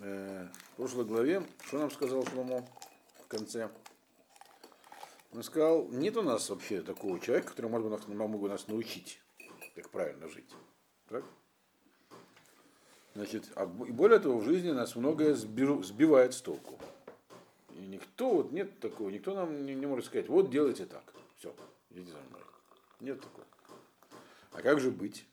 Э, в прошлой главе, что нам сказал Шломо в конце? Он сказал, нет у нас вообще такого человека, который мог бы нас, мог бы нас научить, как правильно жить. Так? Значит, а более того, в жизни нас многое сбивает с толку. И никто, вот нет такого, никто нам не, не может сказать, вот делайте так, все, идите за мной. Нет такого. А как же быть?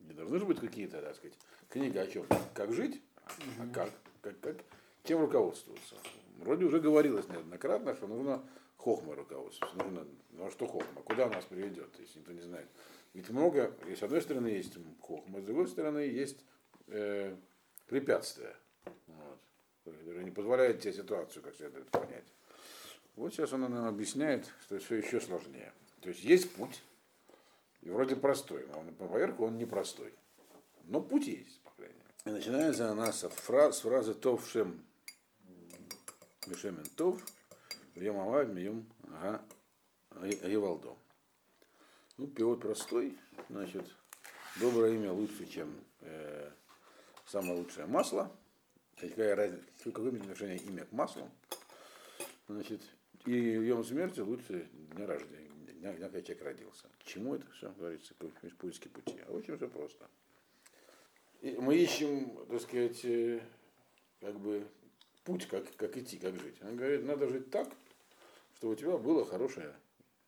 Не должны же быть какие-то, так сказать, книги о чем? Как жить? А как? как, как? Чем руководствоваться? Вроде уже говорилось неоднократно, что нужно хохма руководствоваться. Нужно, ну а что хохма? Куда нас приведет, если никто не знает? Ведь много, и с одной стороны есть хохма, с другой стороны есть э, препятствия, вот, которые не позволяют тебе ситуацию как следует понять. Вот сейчас он нам объясняет, что все еще сложнее. То есть есть путь, и вроде простой, но по поверку он непростой. Но путь есть. Начинается она с, фраз, с фразы «Тов шем Мишемен Тов, Йом Авав, Ага Евалдо». Ну, перевод простой, значит, доброе имя лучше, чем э, самое лучшее масло. Какая разница, какое имеет отношение имя к маслу? Значит, и йом смерти лучше дня рождения, дня, дня, когда человек родился. К чему это все говорится, поиски пути? А очень все просто. Мы ищем, так сказать, э, как бы путь, как, как идти, как жить. Он говорит, надо жить так, чтобы у тебя было хорошее,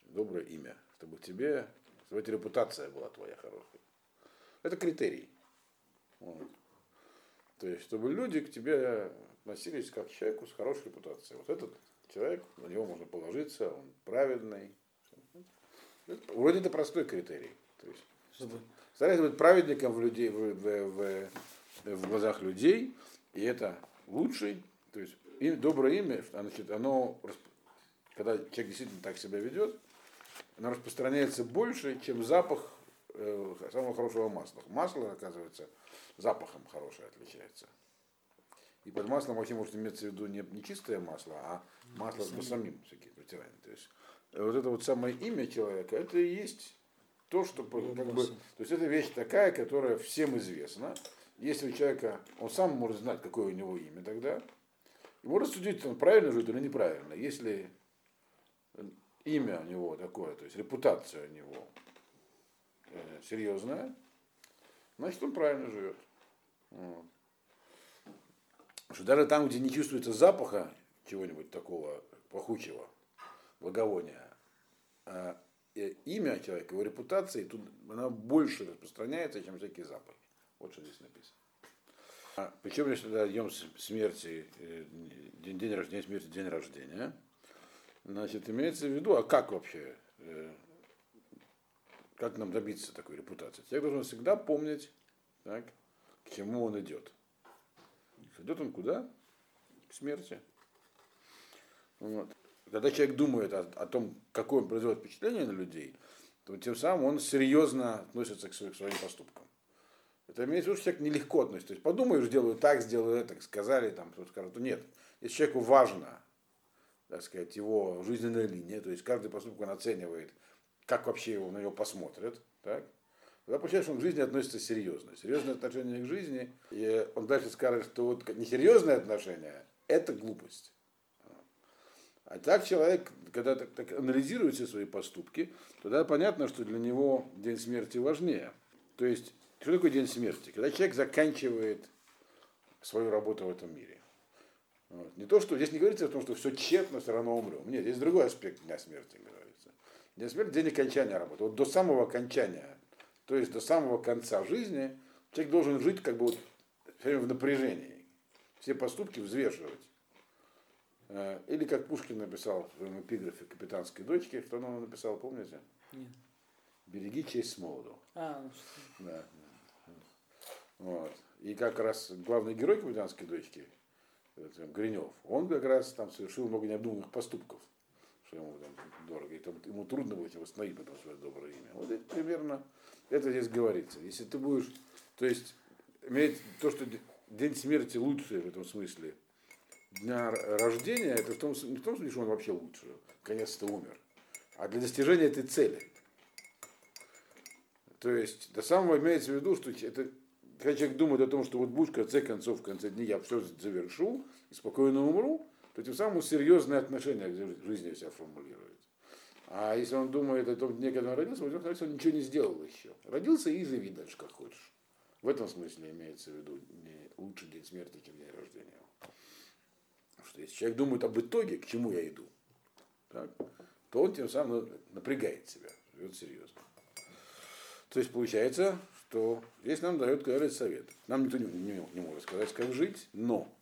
доброе имя, чтобы тебе, чтобы репутация была твоя хорошая. Это критерий. Вот. То есть, чтобы люди к тебе относились как к человеку с хорошей репутацией. Вот этот человек, на него можно положиться, он праведный. Вроде это простой критерий. То есть, чтобы... Старайся быть праведником в, людей, в, в, в, в глазах людей, и это лучший, то есть и доброе имя, значит, оно, когда человек действительно так себя ведет, оно распространяется больше, чем запах э, самого хорошего масла. Масло, оказывается, запахом хорошее отличается. И под маслом вообще может иметься в виду не, не чистое масло, а масло с басамим, всякие протирания. То есть э, вот это вот самое имя человека, это и есть то, что как бы, то есть это вещь такая, которая всем известна. Если у человека, он сам может знать, какое у него имя тогда, и может судить, он правильно живет или неправильно. Если имя у него такое, то есть репутация у него э, серьезная, значит он правильно живет. Вот. Что даже там, где не чувствуется запаха чего-нибудь такого пахучего, благовония, а имя человека, его репутация, тут она больше распространяется, чем всякие запахи. Вот что здесь написано. А, причем, если днем смерти, э, день, день рождения, смерти, день рождения, значит, имеется в виду, а как вообще, э, как нам добиться такой репутации? Человек должен всегда помнить, так, к чему он идет. Идет он куда? К смерти. Вот. Когда человек думает о, о том, какое он производит впечатление на людей, то тем самым он серьезно относится к своим, к своим поступкам. Это имеется в виду, что человек нелегко относится. То есть подумаешь, сделаю так, сделаю это, сказали, там, кто-то скажет, нет. Если человеку важно, так сказать, его жизненная линия, то есть каждый поступок он оценивает, как вообще его, на него посмотрят, так, тогда получается, что он к жизни относится серьезно. Серьезное отношение к жизни, и он дальше скажет, что вот несерьезное отношение – это глупость. А так человек, когда так, так анализирует все свои поступки, тогда понятно, что для него день смерти важнее. То есть, что такое день смерти? Когда человек заканчивает свою работу в этом мире. Вот. Не то, что здесь не говорится о том, что все тщетно, все равно умрем. Нет, здесь другой аспект дня смерти говорится. День смерти – день окончания работы. Вот до самого окончания, то есть до самого конца жизни, человек должен жить как бы вот все время в напряжении. Все поступки взвешивать. Э, или как Пушкин написал в своем эпиграфе «Капитанской дочке», что он написал, помните? Нет. «Береги честь с молоду». А, ну что. Да. Вот. И как раз главный герой «Капитанской дочки», Гринев, он как раз там совершил много необдуманных поступков, что ему там дорого, и там, ему трудно будет восстановить потом свое доброе имя. Вот это примерно, это здесь говорится. Если ты будешь, то есть, иметь то, что день смерти лучше в этом смысле, дня рождения, это в том, не в том смысле, что он вообще лучше, конец-то умер, а для достижения этой цели. То есть до самого имеется в виду, что это когда человек думает о том, что вот будет в конце концов, в конце дней я все завершу и спокойно умру, то тем самым серьезное отношение к жизни себя формулирует. А если он думает о том дне, когда он родился, он, кажется, он ничего не сделал еще. Родился и живи дальше, как хочешь. В этом смысле имеется в виду не лучше день смерти, чем день рождения. Что если человек думает об итоге, к чему я иду, так, то он тем самым напрягает себя, живет серьезно. То есть получается, что здесь нам дает говорить совет. Нам никто не, не, не может сказать, как жить, но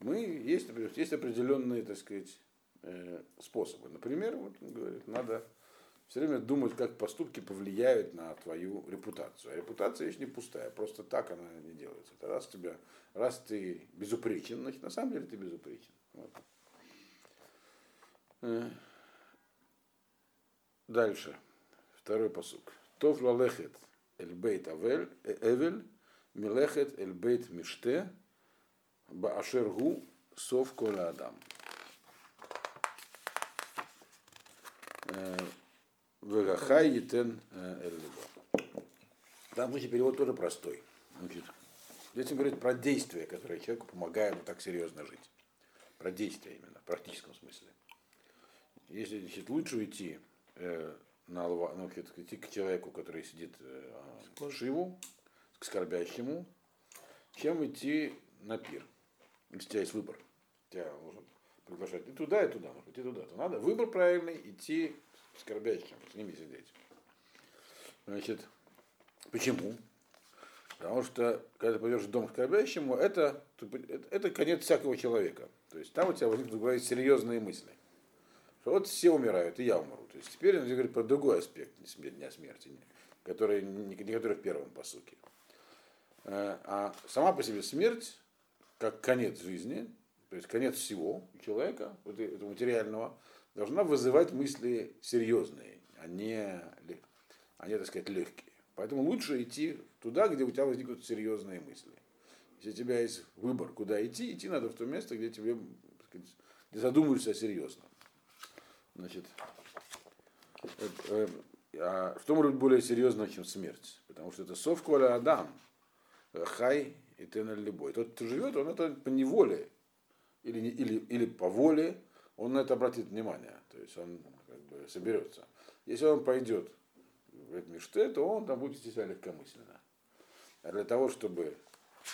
мы есть, есть определенные, так сказать, э, способы. Например, вот он говорит, надо все время думать, как поступки повлияют на твою репутацию. А репутация вещь не пустая, просто так она не делается. Это раз, тебя, раз ты безупречен, значит, на самом деле ты безупречен. Вот. Э, дальше. Второй посук. Тов лалехет эль бейт авель, э, эвель, милехет эль бейт миште, баашергу сов кола адам. Э, Вегахай етен эль Там, значит, перевод тоже простой. Значит, здесь он говорит про действия, которые человеку помогают так серьезно жить. Про действия именно, в практическом смысле. Если значит, лучше уйти э, на лва, ну, идти к человеку, который сидит э, к Шиву, к скорбящему, чем идти на пир. Если у тебя есть выбор. Тебя нужно приглашать и туда, и туда, может быть, и туда. То надо выбор правильный, идти к скорбящим, с ними сидеть. Значит, почему? Потому что, когда ты пойдешь в дом к скорбящему, это, это, это конец всякого человека. То есть там у тебя возникнут говорить серьезные мысли. Что вот все умирают, и я умру. То есть теперь он говорит про другой аспект дня смерти, который, не, который в первом посуке. Э, а сама по себе смерть, как конец жизни, то есть конец всего человека, вот этого материального, должна вызывать мысли серьезные, а не, а не так сказать, легкие. Поэтому лучше идти туда, где у тебя возникнут серьезные мысли. Если у тебя есть выбор, куда идти, идти надо в то место, где тебе где задумаешься серьезно. Значит, э, э, а что может быть более серьезно, чем смерть? Потому что это сов коля адам, хай и тенель любой. Тот, кто живет, он это по неволе или, или, или по воле, он на это обратит внимание. То есть он как бы соберется. Если он пойдет в миште, то он там будет вести себя легкомысленно. А для того, чтобы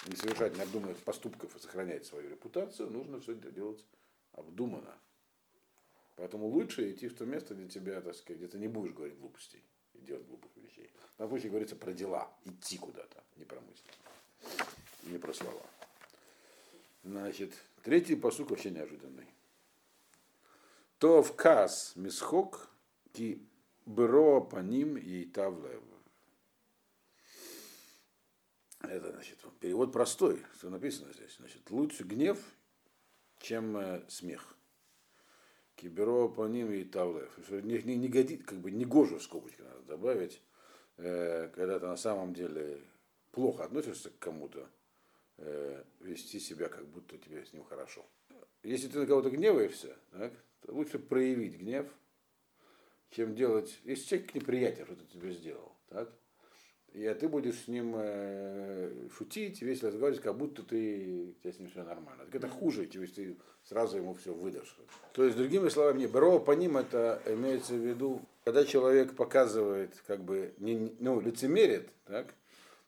не совершать необдуманных поступков и сохранять свою репутацию, нужно все это делать обдуманно. Поэтому лучше идти в то место, где тебя, так сказать, где ты не будешь говорить глупостей и делать глупых вещей. На случае говорится про дела, идти куда-то, не про мысли, не про слова. Значит, третий посук вообще неожиданный. То в кас мисхок ки бюро по ним и тавлев. Это, значит, перевод простой, что написано здесь. Значит, лучше гнев, чем э, смех. Киберо по ним и Тавлев. Не, не, не годит, как бы не гоже в скобочке надо добавить, э, когда ты на самом деле плохо относишься к кому-то, э, вести себя, как будто тебе с ним хорошо. Если ты на кого-то гневаешься, так, то лучше проявить гнев, чем делать, если человек неприятен, что-то тебе сделал, так, и а ты будешь с ним э, шутить, весело разговаривать, как будто ты, у тебя с ним все нормально. Так это хуже, чем если ты сразу ему все выдашь. То есть, другими словами, бро по ним это имеется в виду, когда человек показывает, как бы, не, ну, лицемерит, так,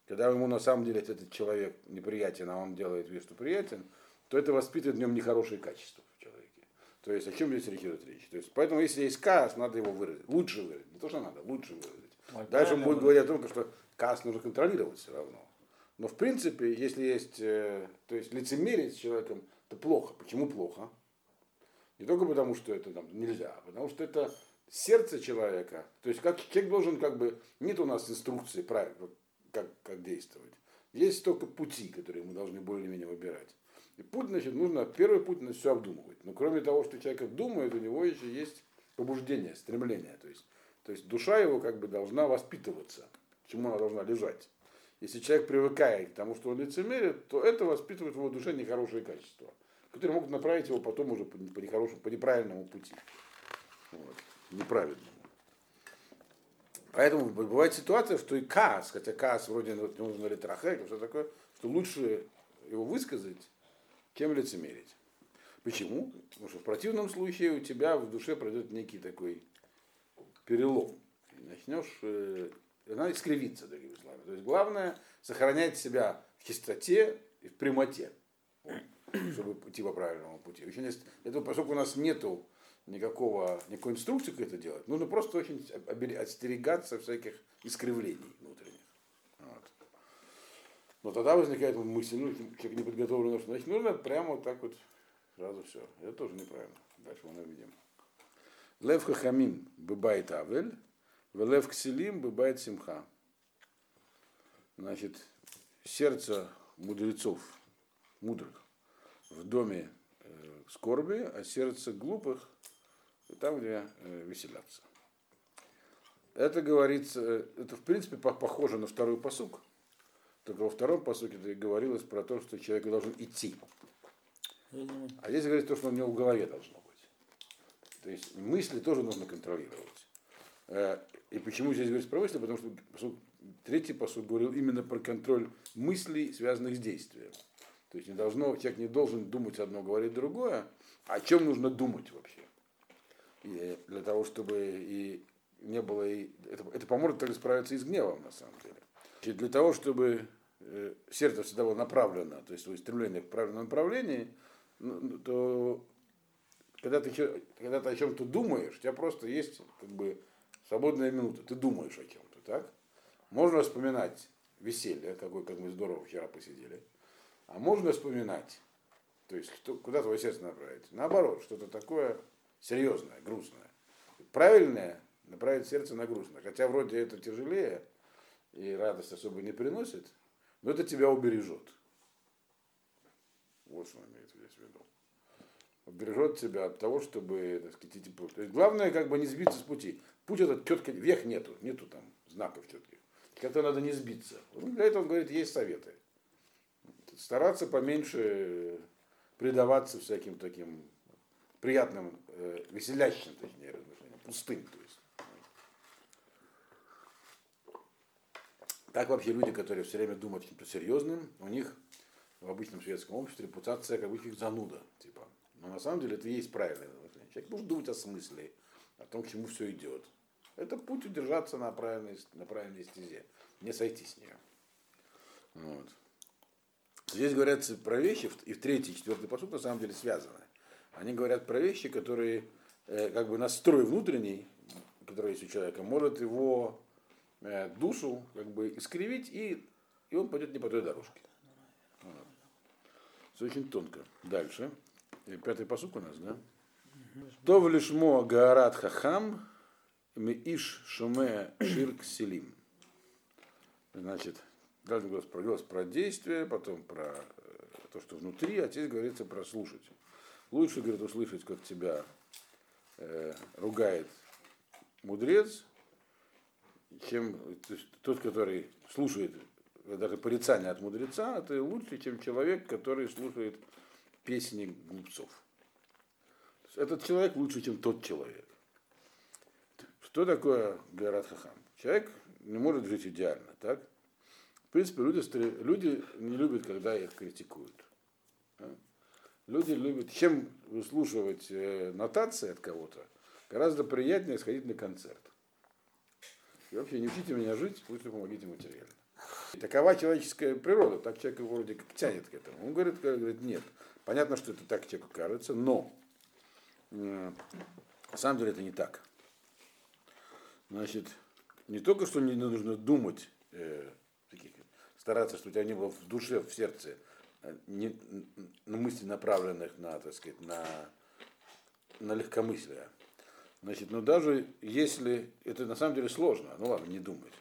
когда ему на самом деле этот человек неприятен, а он делает вид, что приятен, то это воспитывает в нем нехорошие качества в человеке. То есть о чем здесь речь идет речь? То есть, поэтому если есть каас, надо его выразить. Лучше выразить. Не то, что надо, лучше выразить. Дальше он будет говорить о том, что каас нужно контролировать все равно. Но в принципе, если есть, э, то есть лицемерить с человеком, это плохо. Почему плохо? Не только потому, что это там, нельзя, а потому что это сердце человека. То есть как, человек должен как бы, нет у нас инструкции правильно, как, как действовать. Есть только пути, которые мы должны более-менее выбирать. И путь, значит, нужно, первый путь, надо все обдумывать. Но кроме того, что человек думает, у него еще есть побуждение, стремление. То есть, то есть душа его как бы должна воспитываться чему она должна лежать. Если человек привыкает к тому, что он лицемерит, то это воспитывает в его душе нехорошие качества, которые могут направить его потом уже по, нехорошему, по неправильному пути. Вот, неправильному. Поэтому бывает ситуация, что и каас, хотя каас вроде ну, нужно литрахек, что такое, что лучше его высказать, чем лицемерить. Почему? Потому что в противном случае у тебя в душе пройдет некий такой перелом. И начнешь, э, она искривится, другими словами. То есть главное сохранять себя в чистоте и в прямоте, чтобы идти по правильному пути. Очень, это, поскольку у нас нету никакого, никакой инструкции, как это делать, нужно просто очень остерегаться всяких искривлений внутренних. Вот. Но тогда возникает мысль, ну, человек не подготовлен, значит, нужно прямо вот так вот сразу все. Это тоже неправильно. Дальше мы увидим. Лев хахамим бывает авель, лев кселим бывает симха. Значит, сердце мудрецов, мудрых, в доме э, скорби, а сердце глупых там, где э, веселятся. Это говорится, э, это в принципе похоже на второй посук. Только во втором посуке говорилось про то, что человек должен идти. А здесь говорится то, что у него в голове должно быть. То есть мысли тоже нужно контролировать. И почему здесь говорится про мысли? Потому что посуд, третий посуд говорил именно про контроль мыслей, связанных с действием. То есть не должно, человек не должен думать одно, говорить другое. А о чем нужно думать вообще? И для того, чтобы и не было и это, это поможет также справиться и с гневом на самом деле. И для того, чтобы э, сердце всегда было направлено, то есть стремление в правильном направлении, ну, ну, то когда ты, когда ты о чем-то думаешь, у тебя просто есть как бы свободная минута, ты думаешь о чем-то, так? Можно вспоминать веселье, какой, как мы здорово вчера посидели, а можно вспоминать, то есть кто, куда твое сердце направить. Наоборот, что-то такое серьезное, грустное. Правильное направить сердце на грустное. Хотя вроде это тяжелее и радость особо не приносит, но это тебя убережет. Вот что он имеет здесь в виду. Убережет тебя от того, чтобы, так сказать, идти То есть главное, как бы не сбиться с пути. Путь этот четко, вверх нету, нету там знаков четких. Как-то надо не сбиться. Для этого, он говорит, есть советы. Стараться поменьше предаваться всяким таким приятным, э, веселящим, точнее, размышлениям, пустым, то есть. Так вообще люди, которые все время думают чем-то серьезным, у них в обычном светском обществе репутация как бы их зануда. Типа. Но на самом деле это и есть правильное. Человек должен думать о смысле, о том, к чему все идет. Это путь удержаться на правильной, на правильной стезе, не сойти с нее. Вот. Здесь говорят про вещи, и в третий, и четвертый посуд на самом деле связаны. Они говорят про вещи, которые э, как бы настрой внутренний, который есть у человека, может его э, душу как бы искривить, и, и он пойдет не по той дорожке. Все очень тонко. Дальше. И пятый посук у нас, да? То в лишмо гарат хахам, ми иш шуме ширк селим. Значит, дальше говорилось про действие, потом про э, то, что внутри, а здесь говорится про слушать. Лучше, говорит, услышать, как тебя э, ругает мудрец, чем тот, который слушает даже порицание от мудреца, это лучше, чем человек, который слушает песни глупцов. Этот человек лучше, чем тот человек. Что такое Гарат Хахам? Человек не может жить идеально, так? В принципе, люди, люди не любят, когда их критикуют. Люди любят, чем выслушивать э, нотации от кого-то, гораздо приятнее сходить на концерт. И вообще не учите меня жить, лучше помогите материально. Такова человеческая природа, так человек вроде как тянет к этому. Он говорит, говорит, нет. Понятно, что это так человеку кажется, но э, на самом деле это не так. Значит, не только что не нужно думать, э, стараться, что у тебя не было в душе, в сердце, э, не, на мысли, направленных на, так сказать, на, на легкомыслие. Значит, но даже если это на самом деле сложно, ну ладно, не думать.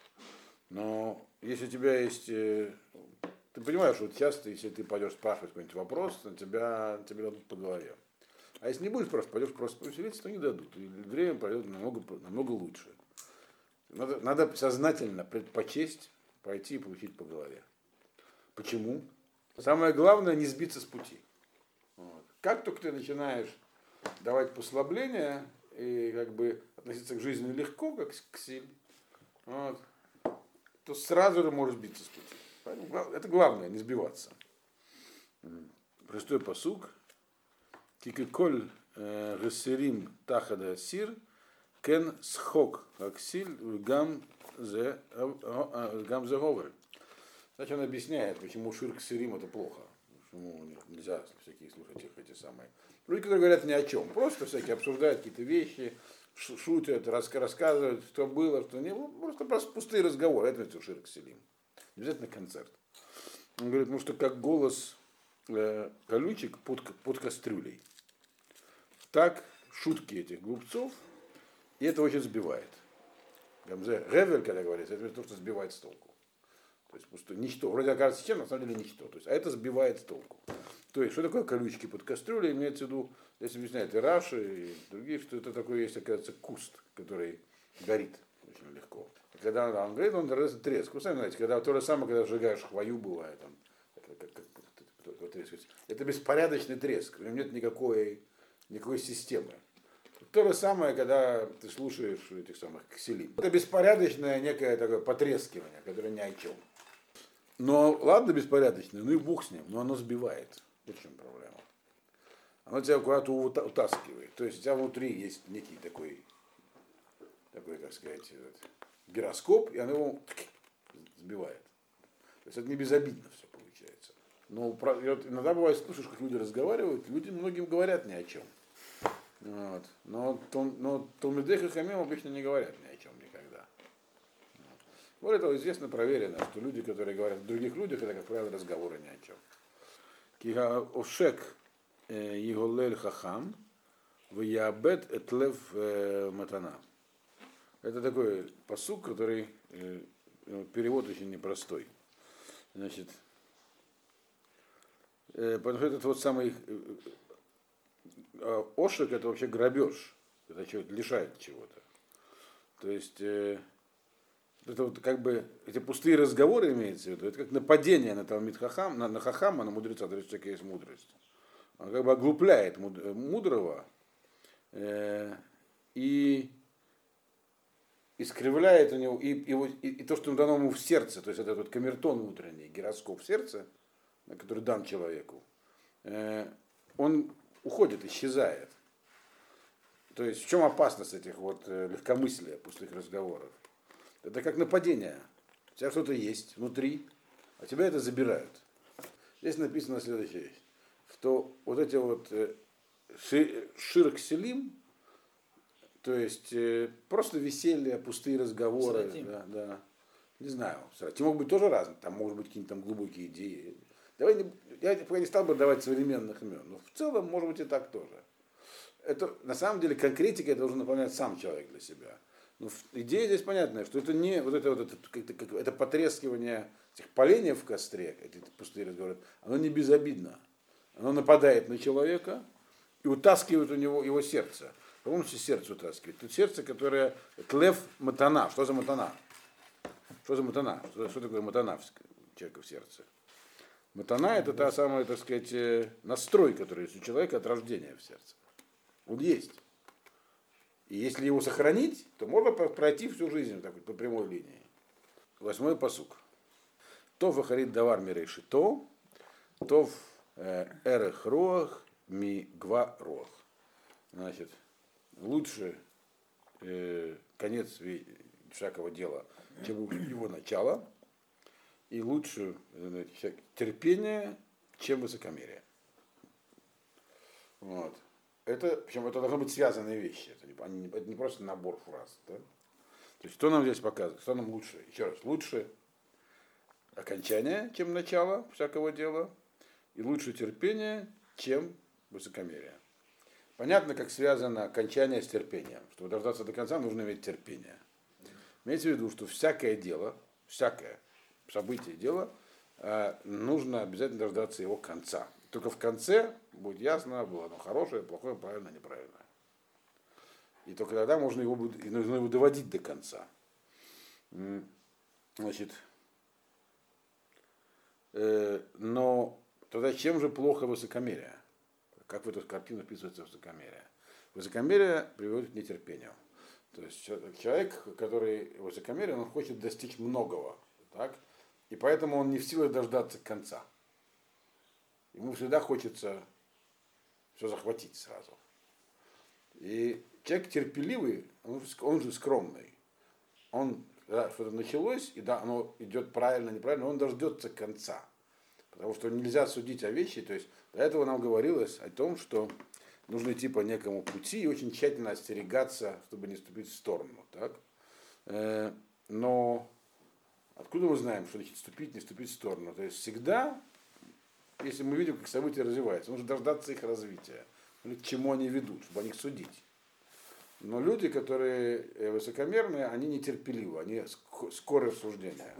Но если у тебя есть, э, ты понимаешь, вот часто, если ты пойдешь спрашивать какой-нибудь вопрос, на тебя, тебе дадут по голове. А если не будешь просто, пойдешь просто повеселиться, то не дадут. И время пройдет намного, намного лучше. Надо, надо сознательно предпочесть пойти и получить по голове. Почему? Самое главное не сбиться с пути. Вот. Как только ты начинаешь давать послабления и как бы относиться к жизни легко, как к силь, вот, то сразу же может сбиться с пути. Это главное, не сбиваться. Простой посук. Кикиколь гасерим тахада сир кен схок аксиль гам зе говор. Значит, он объясняет, почему ширк сирим это плохо. Почему нельзя всякие слушать их эти самые. Люди, которые говорят ни о чем, просто всякие обсуждают какие-то вещи, шутят, рассказывают, что было, что не было. Просто, просто пустые разговоры. Это все ширк сирим. Не обязательно концерт. Он говорит, ну что как голос э, колючек под, под кастрюлей. Так шутки этих глупцов, и это очень сбивает. Гамзе Ревель, когда говорится, это то, что сбивает с толку. То есть просто ничто. Вроде окажется чем, на самом деле ничто. То есть, а это сбивает с толку. То есть, что такое колючки под кастрюлей, имеется в виду, здесь объясняет и Раши, и другие, что это такое есть, оказывается, куст, который горит очень легко. И когда он говорит, он треск. Вы сами знаете, когда то же самое, когда сжигаешь хвою, бывает, там, как, как, как, это беспорядочный треск, в нем нет никакой, никакой системы. То же самое, когда ты слушаешь этих самых кселим. Это беспорядочное некое такое потрескивание, которое ни о чем. Но ладно беспорядочное, ну и бог с ним, но оно сбивает. Вот в чем проблема. Оно тебя куда-то утаскивает. То есть у тебя внутри есть некий такой, такой, как сказать, гироскоп, и оно его сбивает. То есть это не безобидно все получается. Но иногда бывает, слушаешь, как люди разговаривают, люди многим говорят ни о чем. Вот. Но, но Талмидех и Хамим обычно не говорят ни о чем никогда. Вот это известно, проверено, что люди, которые говорят о других людях, это, как правило, разговоры ни о чем. Кига ошек Еголель Хахам, в Ябет Этлев Матана. Это такой посук, который перевод очень непростой. Значит, потому что это вот самый ошек это вообще грабеж, это человек лишает чего-то. То есть это вот как бы эти пустые разговоры имеется в виду, это как нападение на Талмит Хахам, на, на Хахама, на мудреца, то есть такая есть мудрость. Он как бы оглупляет мудрого э, и искривляет у него и, и, и, и то, что дано ему в сердце, то есть этот вот камертон внутренний, гироскоп в сердце, который дан человеку, э, он уходит, исчезает. То есть в чем опасность этих вот э, легкомыслия, пустых разговоров? Это как нападение. У тебя что-то есть внутри, а тебя это забирают. Здесь написано следующее вещь, что вот эти вот э, ширк селим, то есть э, просто веселье, пустые разговоры, да, да. Не знаю, те могут быть тоже разные, там могут быть какие-то там глубокие идеи. Давай не, я пока не стал бы давать современных имен, но в целом, может быть, и так тоже. Это, на самом деле, конкретика должен наполнять сам человек для себя. Но идея здесь понятная, что это не вот это вот это, как, как, это потрескивание этих поленьев в костре, эти пустые разговоры, оно не безобидно. Оно нападает на человека и утаскивает у него его сердце. Помните, сердце утаскивает. Тут сердце, которое тлев матана. Что за матана? Что за матана? Что, что такое матана человека в сердце? Матана это та самая, так сказать, э, настрой, который есть у человека от рождения в сердце. Он есть. И если его сохранить, то можно пройти всю жизнь так, по прямой линии. Восьмой посук. То вахарит давар мирейши то, то в э, эрех роах ми гва роах. Значит, лучше э, конец всякого дела, чем его начало, и лучше знаете, терпение, чем высокомерие. Вот. Это, причем это должны быть связанные вещи. Это не, это не просто набор фраз. Да? То есть что нам здесь показывает? Что нам лучше? Еще раз, лучше окончание, чем начало всякого дела, и лучше терпение, чем высокомерие. Понятно, как связано окончание с терпением. Чтобы дождаться до конца, нужно иметь терпение. Имейте в виду, что всякое дело, всякое событие, дело, э, нужно обязательно дождаться его конца. Только в конце будет ясно, было оно хорошее, плохое, правильное, неправильное. И только тогда можно его, нужно его доводить до конца. Значит, э, но тогда чем же плохо высокомерие? Как в эту картину вписывается высокомерие? Высокомерие приводит к нетерпению. То есть человек, который высокомерен, он хочет достичь многого. Так? И поэтому он не в силах дождаться конца. Ему всегда хочется все захватить сразу. И человек терпеливый, он, он же скромный. Он, да, что-то началось, и да, оно идет правильно, неправильно, он дождется конца. Потому что нельзя судить о вещи. То есть до этого нам говорилось о том, что нужно идти по некому пути и очень тщательно остерегаться, чтобы не ступить в сторону. Так? Э, но откуда мы знаем, что значит ступить, не ступить в сторону? То есть всегда, если мы видим, как события развиваются, нужно дождаться их развития, к чему они ведут, чтобы о них судить. Но люди, которые э, высокомерные, они нетерпеливы, они скорые в суждениях.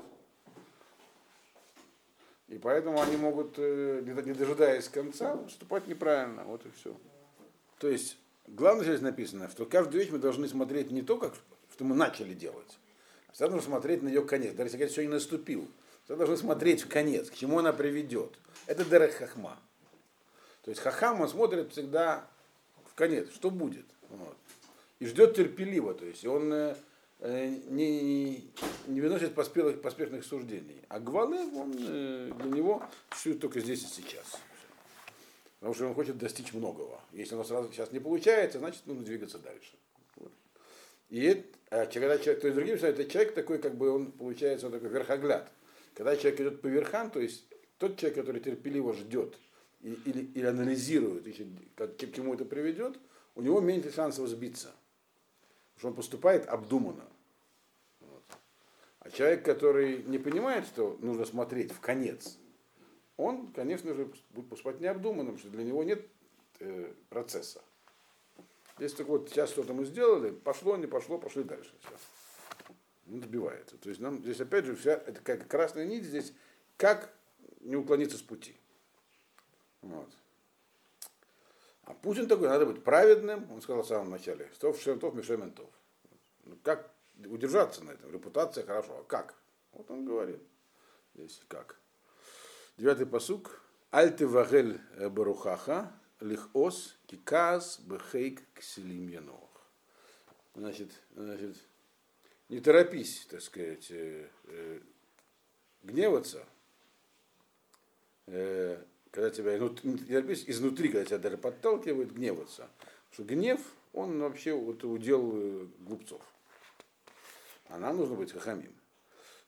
И поэтому они могут, э, не дожидаясь конца, поступать неправильно. Вот и все. То есть, главное здесь написано, что каждую вещь мы должны смотреть не то, как, что мы начали делать, всегда нужно смотреть на ее конец. Даже если все не наступил, всегда должны смотреть в конец, к чему она приведет. Это Дерех Хахма. То есть Хахам, он смотрит всегда в конец, что будет. Вот. И ждет терпеливо, то есть он э, не, не выносит поспешных, поспешных суждений. А Гвалы, он э, для него существует только здесь и сейчас. Потому что он хочет достичь многого. Если оно сразу сейчас не получается, значит нужно двигаться дальше. И а когда человек, то есть другим словом, это человек такой, как бы он получается он такой верхогляд. Когда человек идет по верхам, то есть тот человек, который терпеливо ждет или, или, или анализирует, еще, как, к чему это приведет, у него меньше шансов сбиться. Потому что он поступает обдуманно. Вот. А человек, который не понимает, что нужно смотреть в конец, он, конечно же, будет поступать необдуманным, что для него нет э, процесса. Если только вот сейчас что-то мы сделали, пошло, не пошло, пошли дальше. Все. Он сбивается. То есть нам здесь опять же вся, это как красная нить здесь, как не уклониться с пути. Вот. А Путин такой, надо быть праведным, он сказал в самом начале, стов шентов, мишементов. Ну, как удержаться на этом? Репутация хорошо, а как? Вот он говорит здесь как. Девятый посук. Альты вагель барухаха лихос киказ бехейк кселим янох. Значит, значит, не торопись, так сказать, э, э, гневаться, э, когда тебя не торопись изнутри, когда тебя даже подталкивает, гневаться. Потому что гнев, он вообще вот удел глупцов. А нам нужно быть хахамим.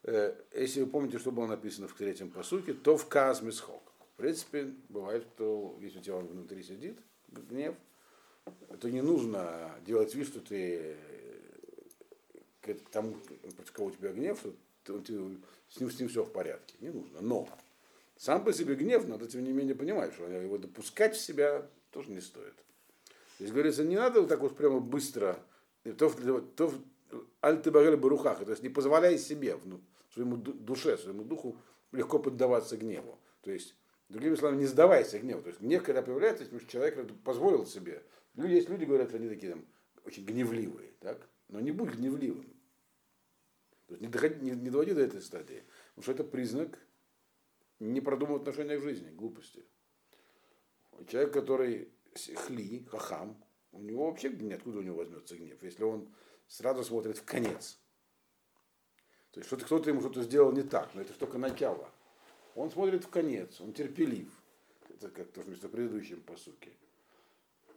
Если вы помните, что было написано в третьем посуке, то в казмисхок. В принципе, бывает, что если у тебя внутри сидит гнев, то не нужно делать вид, что ты к тому, против кого у тебя гнев, что ты, с, ним, с ним все в порядке. Не нужно. Но сам по себе гнев, надо тем не менее понимать, что его допускать в себя тоже не стоит. Здесь говорится, не надо вот так вот прямо быстро, то, то альтыбагель барухах, то есть не позволяй себе своему душе, своему духу легко поддаваться гневу. То есть, другими словами, не сдавайся гневу. То есть гнев, когда появляется, потому что человек позволил себе. Люди, есть люди, говорят, они такие там, очень гневливые, так? но не будь гневливым. То есть не, доходи, не, не доводи до этой стадии. Потому что это признак непродуманного отношения к жизни, глупости. Человек, который хли, хахам, у него вообще ниоткуда у него возьмется гнев, если он сразу смотрит в конец. То есть что-то кто-то ему что-то сделал не так, но это только начало. Он смотрит в конец, он терпелив. Это как тоже в предыдущем посуке.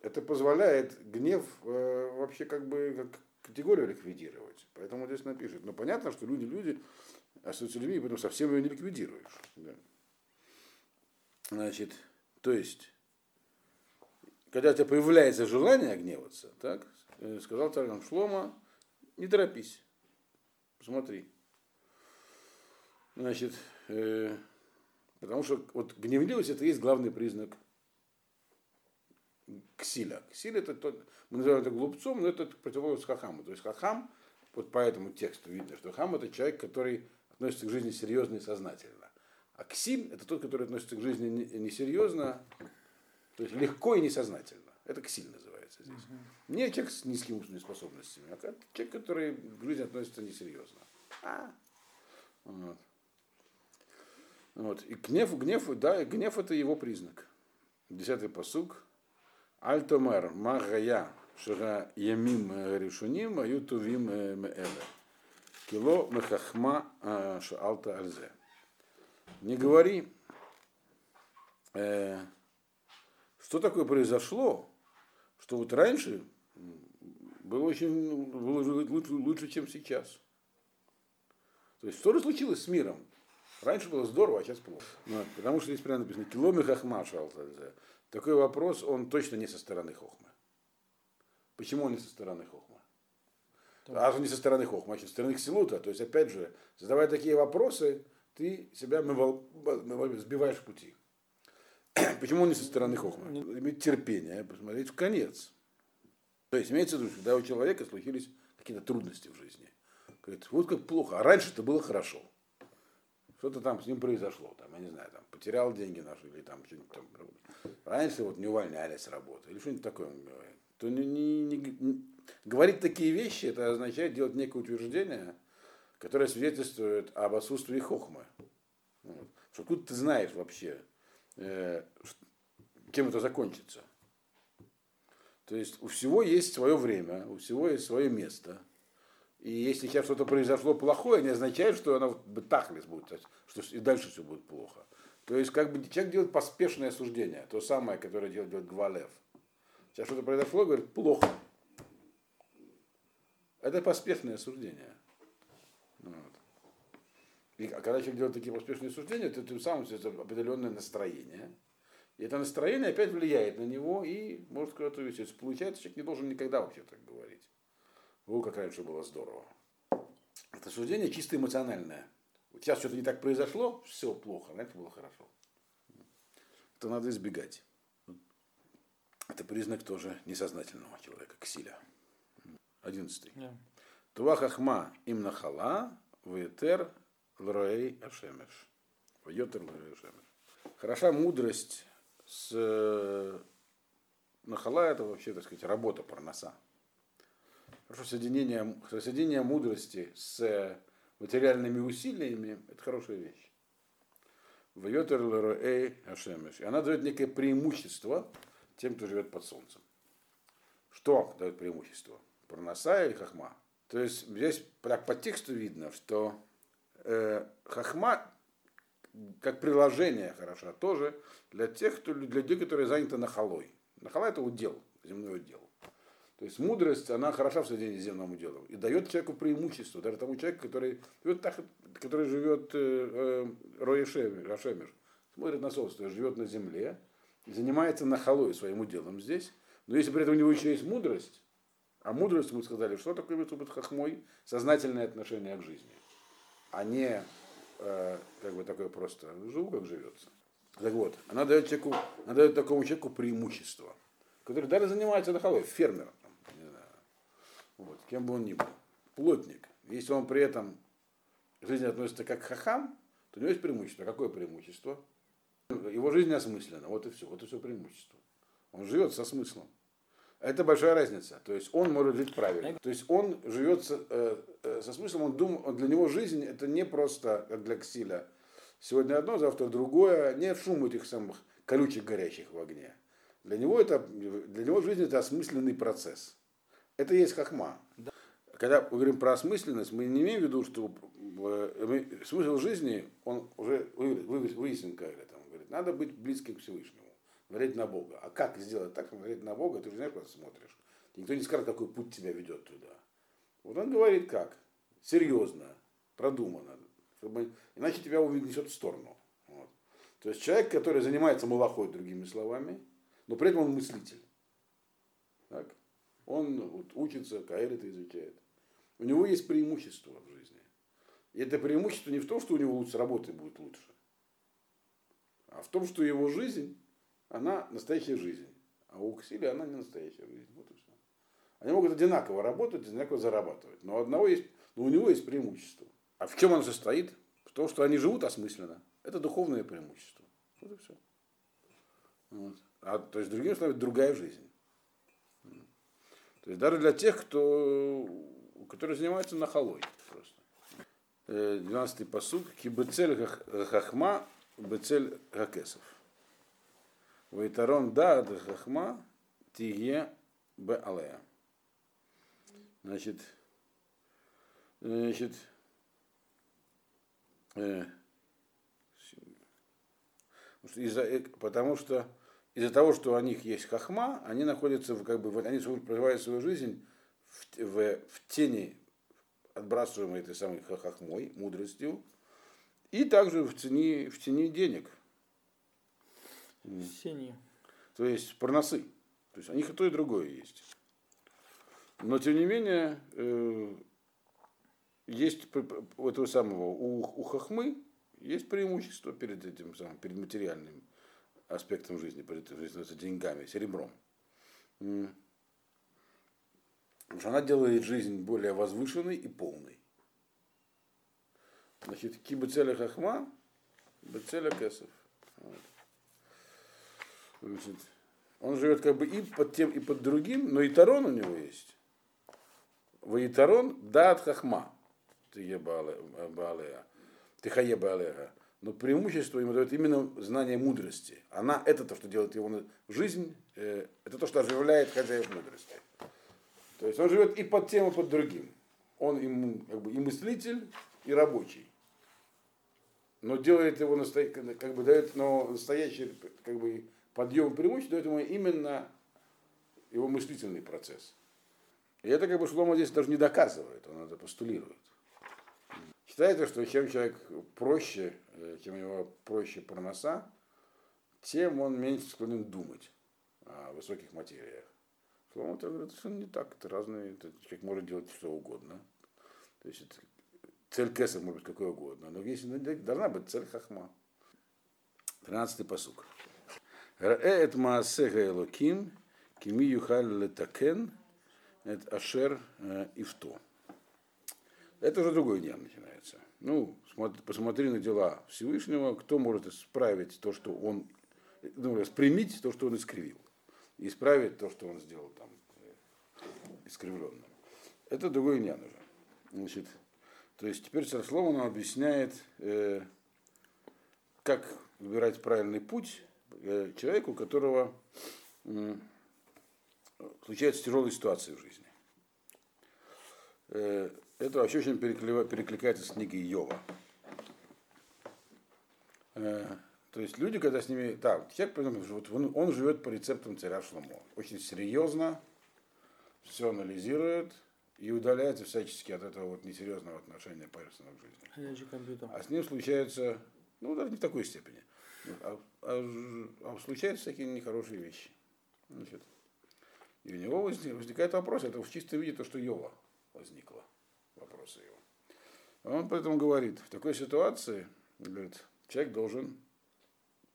Это позволяет гнев э, вообще как бы как категорию ликвидировать. Поэтому здесь напишет. Но понятно, что люди люди остаются людьми, поэтому совсем ее не ликвидируешь. Да. Значит, то есть, когда у тебя появляется желание гневаться, так, э, сказал царь Шлома, не торопись, посмотри. Значит, э, потому что вот гневливость это есть главный признак ксиля. Ксиль это тот, мы называем это глупцом, но это противоположность хахаму. То есть хахам, вот по этому тексту видно, что хахам это человек, который относится к жизни серьезно и сознательно. А ксиль это тот, который относится к жизни несерьезно, то есть легко и несознательно. Это ксиль называется здесь. Угу. Не человек с низкими умственными способностями, а человек, который к жизни относится несерьезно. А? Вот. Вот. И гнев, гнев, да, гнев это его признак. Десятый посуг. Альтомер, Магая, Шага ямим решуним, аю тувим меэле. Кило мехахма шаалта альзе. Не говори, э, что такое произошло, что вот раньше было очень было лучше, лучше, чем сейчас. То есть что же случилось с миром? Раньше было здорово, а сейчас плохо. Вот, потому что здесь прямо написано киломи хахма шаалтальзе. Такой вопрос, он точно не со стороны хохмы. Почему он не со стороны хохмы? А он не со стороны хохмы, а со стороны ксилута. То есть, опять же, задавая такие вопросы, ты себя сбиваешь в пути. Почему он не со стороны хохмы? Иметь терпение, посмотреть в конец. То есть имеется в виду, когда у человека случились какие-то трудности в жизни. Говорит, вот как плохо, а раньше это было хорошо. Что-то там с ним произошло, там, я не знаю, там, потерял деньги наши, или там что-нибудь там. Раньше вот не увольняли с работы, или что-нибудь такое он говорит. То не, не, не, говорить такие вещи, это означает делать некое утверждение, которое свидетельствует об отсутствии хохмы. Вот. Что тут ты знаешь вообще, э, кем это закончится. То есть у всего есть свое время, у всего есть свое место. И если сейчас что-то произошло плохое, не означает, что оно бытахлис будет, что и дальше все будет плохо. То есть как бы человек делает поспешное суждение, то самое, которое делает, делает Гвалев. Сейчас что-то произошло, говорит, плохо. Это поспешное суждение. Вот. И когда человек делает такие поспешные суждения, то тем самым это определенное настроение. И это настроение опять влияет на него и может куда-то увести. Получается, человек не должен никогда вообще так говорить. О, как раньше было здорово. Это суждение чисто эмоциональное. Вот сейчас что-то не так произошло, все плохо, раньше было хорошо. Это надо избегать. Это признак тоже несознательного человека, ксиля. Одиннадцатый. Yeah. Туа хахма им нахала, ветер лроэй ашемеш. Вьетер лроэй ашемеш. Хороша мудрость с э, нахала это вообще, так сказать, работа парноса. Хорошо соединение, соединение мудрости с материальными усилиями – это хорошая вещь. Лроэй ашемеш. И она дает некое преимущество тем, кто живет под солнцем. Что дает преимущество? Парноса или хахма? То есть здесь так по тексту видно, что э, хахма как приложение хороша тоже для тех, кто, для людей, которые заняты нахалой. Нахала это удел, земной удел. То есть мудрость, она хороша в соединении с земным уделом и дает человеку преимущество, даже тому человеку, который живет, так, который живет э, э, Роешемер, смотрит на солнце, живет на земле, занимается нахалой своим уделом здесь, но если при этом у него еще есть мудрость, а мудрость, мы сказали, что такое Митсубат Хахмой? Сознательное отношение к жизни, а не э, как бы такое просто живу, как живется. Так вот, она дает, человеку, она дает такому человеку преимущество, который даже занимается нахалой, фермером, вот, кем бы он ни был, плотник. Если он при этом к жизни относится как хахам, то у него есть преимущество. Какое преимущество? Его жизнь осмыслена, вот и все, вот и все преимущество. Он живет со смыслом. Это большая разница. То есть он может жить правильно. То есть он живет со, э, э, со смыслом, он думает, для него жизнь это не просто для Ксиля. Сегодня одно, завтра другое. Не шум этих самых колючих горящих в огне. Для него, это, для него жизнь это осмысленный процесс. Это есть хахма. Да. Когда мы говорим про осмысленность, мы не имеем в виду, что э, смысл жизни, он уже выяснен, как это говорит, надо быть близким к Всевышнему, смотреть на Бога. А как сделать так, смотреть на Бога, ты же знаешь, куда смотришь. Никто не скажет, какой путь тебя ведет туда. Вот он говорит как? Серьезно, продуманно. Чтобы, иначе тебя уведет в сторону. Вот. То есть человек, который занимается малохой, другими словами, но при этом он мыслитель. Так? Он вот, учится, каэрита изучает. У него есть преимущество в жизни. И это преимущество не в том, что у него с работой будет лучше, а в том, что его жизнь, она настоящая жизнь. А у Ксили она не настоящая жизнь. Вот и все. Они могут одинаково работать, одинаково зарабатывать. Но, одного есть, но у него есть преимущество. А в чем оно состоит? В том, что они живут осмысленно. Это духовное преимущество. Вот и все. Вот. А, то есть, другими словами, другая жизнь. То есть даже для тех, кто, которые занимаются нахалой. Просто. 12-й э, посуд. Кибецель хахма Бецель Гакесов. Вайтарон да хахма тие Б. Алея. Значит, значит, э, э, потому что из-за того, что у них есть хахма, они находятся в, как бы, они проживают свою жизнь в, в, в тени, отбрасываемой этой самой хахмой, мудростью, и также в тени, в тени денег. В тени. То есть проносы. То есть у них и то, и другое есть. Но тем не менее, э, есть у этого самого, у, у хахмы есть преимущество перед этим самым, перед материальным аспектом жизни, перед деньгами, серебром. Потому что она делает жизнь более возвышенной и полной. Значит, кибуцеля хахма, бецеля кесов. Значит, он живет как бы и под тем, и под другим, но и тарон у него есть. Ваитарон дат хахма. Ты е баалея. Ты хае баалея. Но преимущество ему дает именно знание мудрости. Она это то, что делает его жизнь, э, это то, что оживляет хозяев мудрости. То есть он живет и под тем, и под другим. Он ему как бы и мыслитель, и рабочий. Но делает его настоящий, как бы дает, но настоящий как бы подъем преимущества дает ему именно его мыслительный процесс. И это как бы Шлома здесь даже не доказывает, он это постулирует. Считается, что чем человек проще, э, чем его проще проноса, тем он меньше склонен думать о высоких материях. Шлома говорит, что не так, это разные, это человек может делать что угодно. То есть это, цель кеса может быть какой угодно, но если должна быть цель хахма. Тринадцатый посук. Раэт маасега элоким, кими юхаль летакен, это Ашер э, Ифто. Это уже другой день начинается. Ну, смотри, посмотри на дела Всевышнего, кто может исправить то, что он, ну, распрямить то, что он искривил, исправить то, что он сделал там э, искривленным. Это другой день уже. Значит, то есть теперь Царслов он объясняет, э, как выбирать правильный путь э, человеку, у которого э, случаются тяжелые ситуации в жизни. Это вообще очень перекликается с книгой Йова. Э, то есть люди, когда с ними... Да, человек, вот он, он живет по рецептам царя Шломо. Очень серьезно, все анализирует и удаляется всячески от этого вот несерьезного отношения Пайерсона к жизни. А с ним случается, ну даже не в такой степени, а, а, а случаются всякие нехорошие вещи. Значит, и у него возникает вопрос, это в чистом виде то, что Йова возникло, вопросы его. Он поэтому говорит, в такой ситуации, говорит, человек должен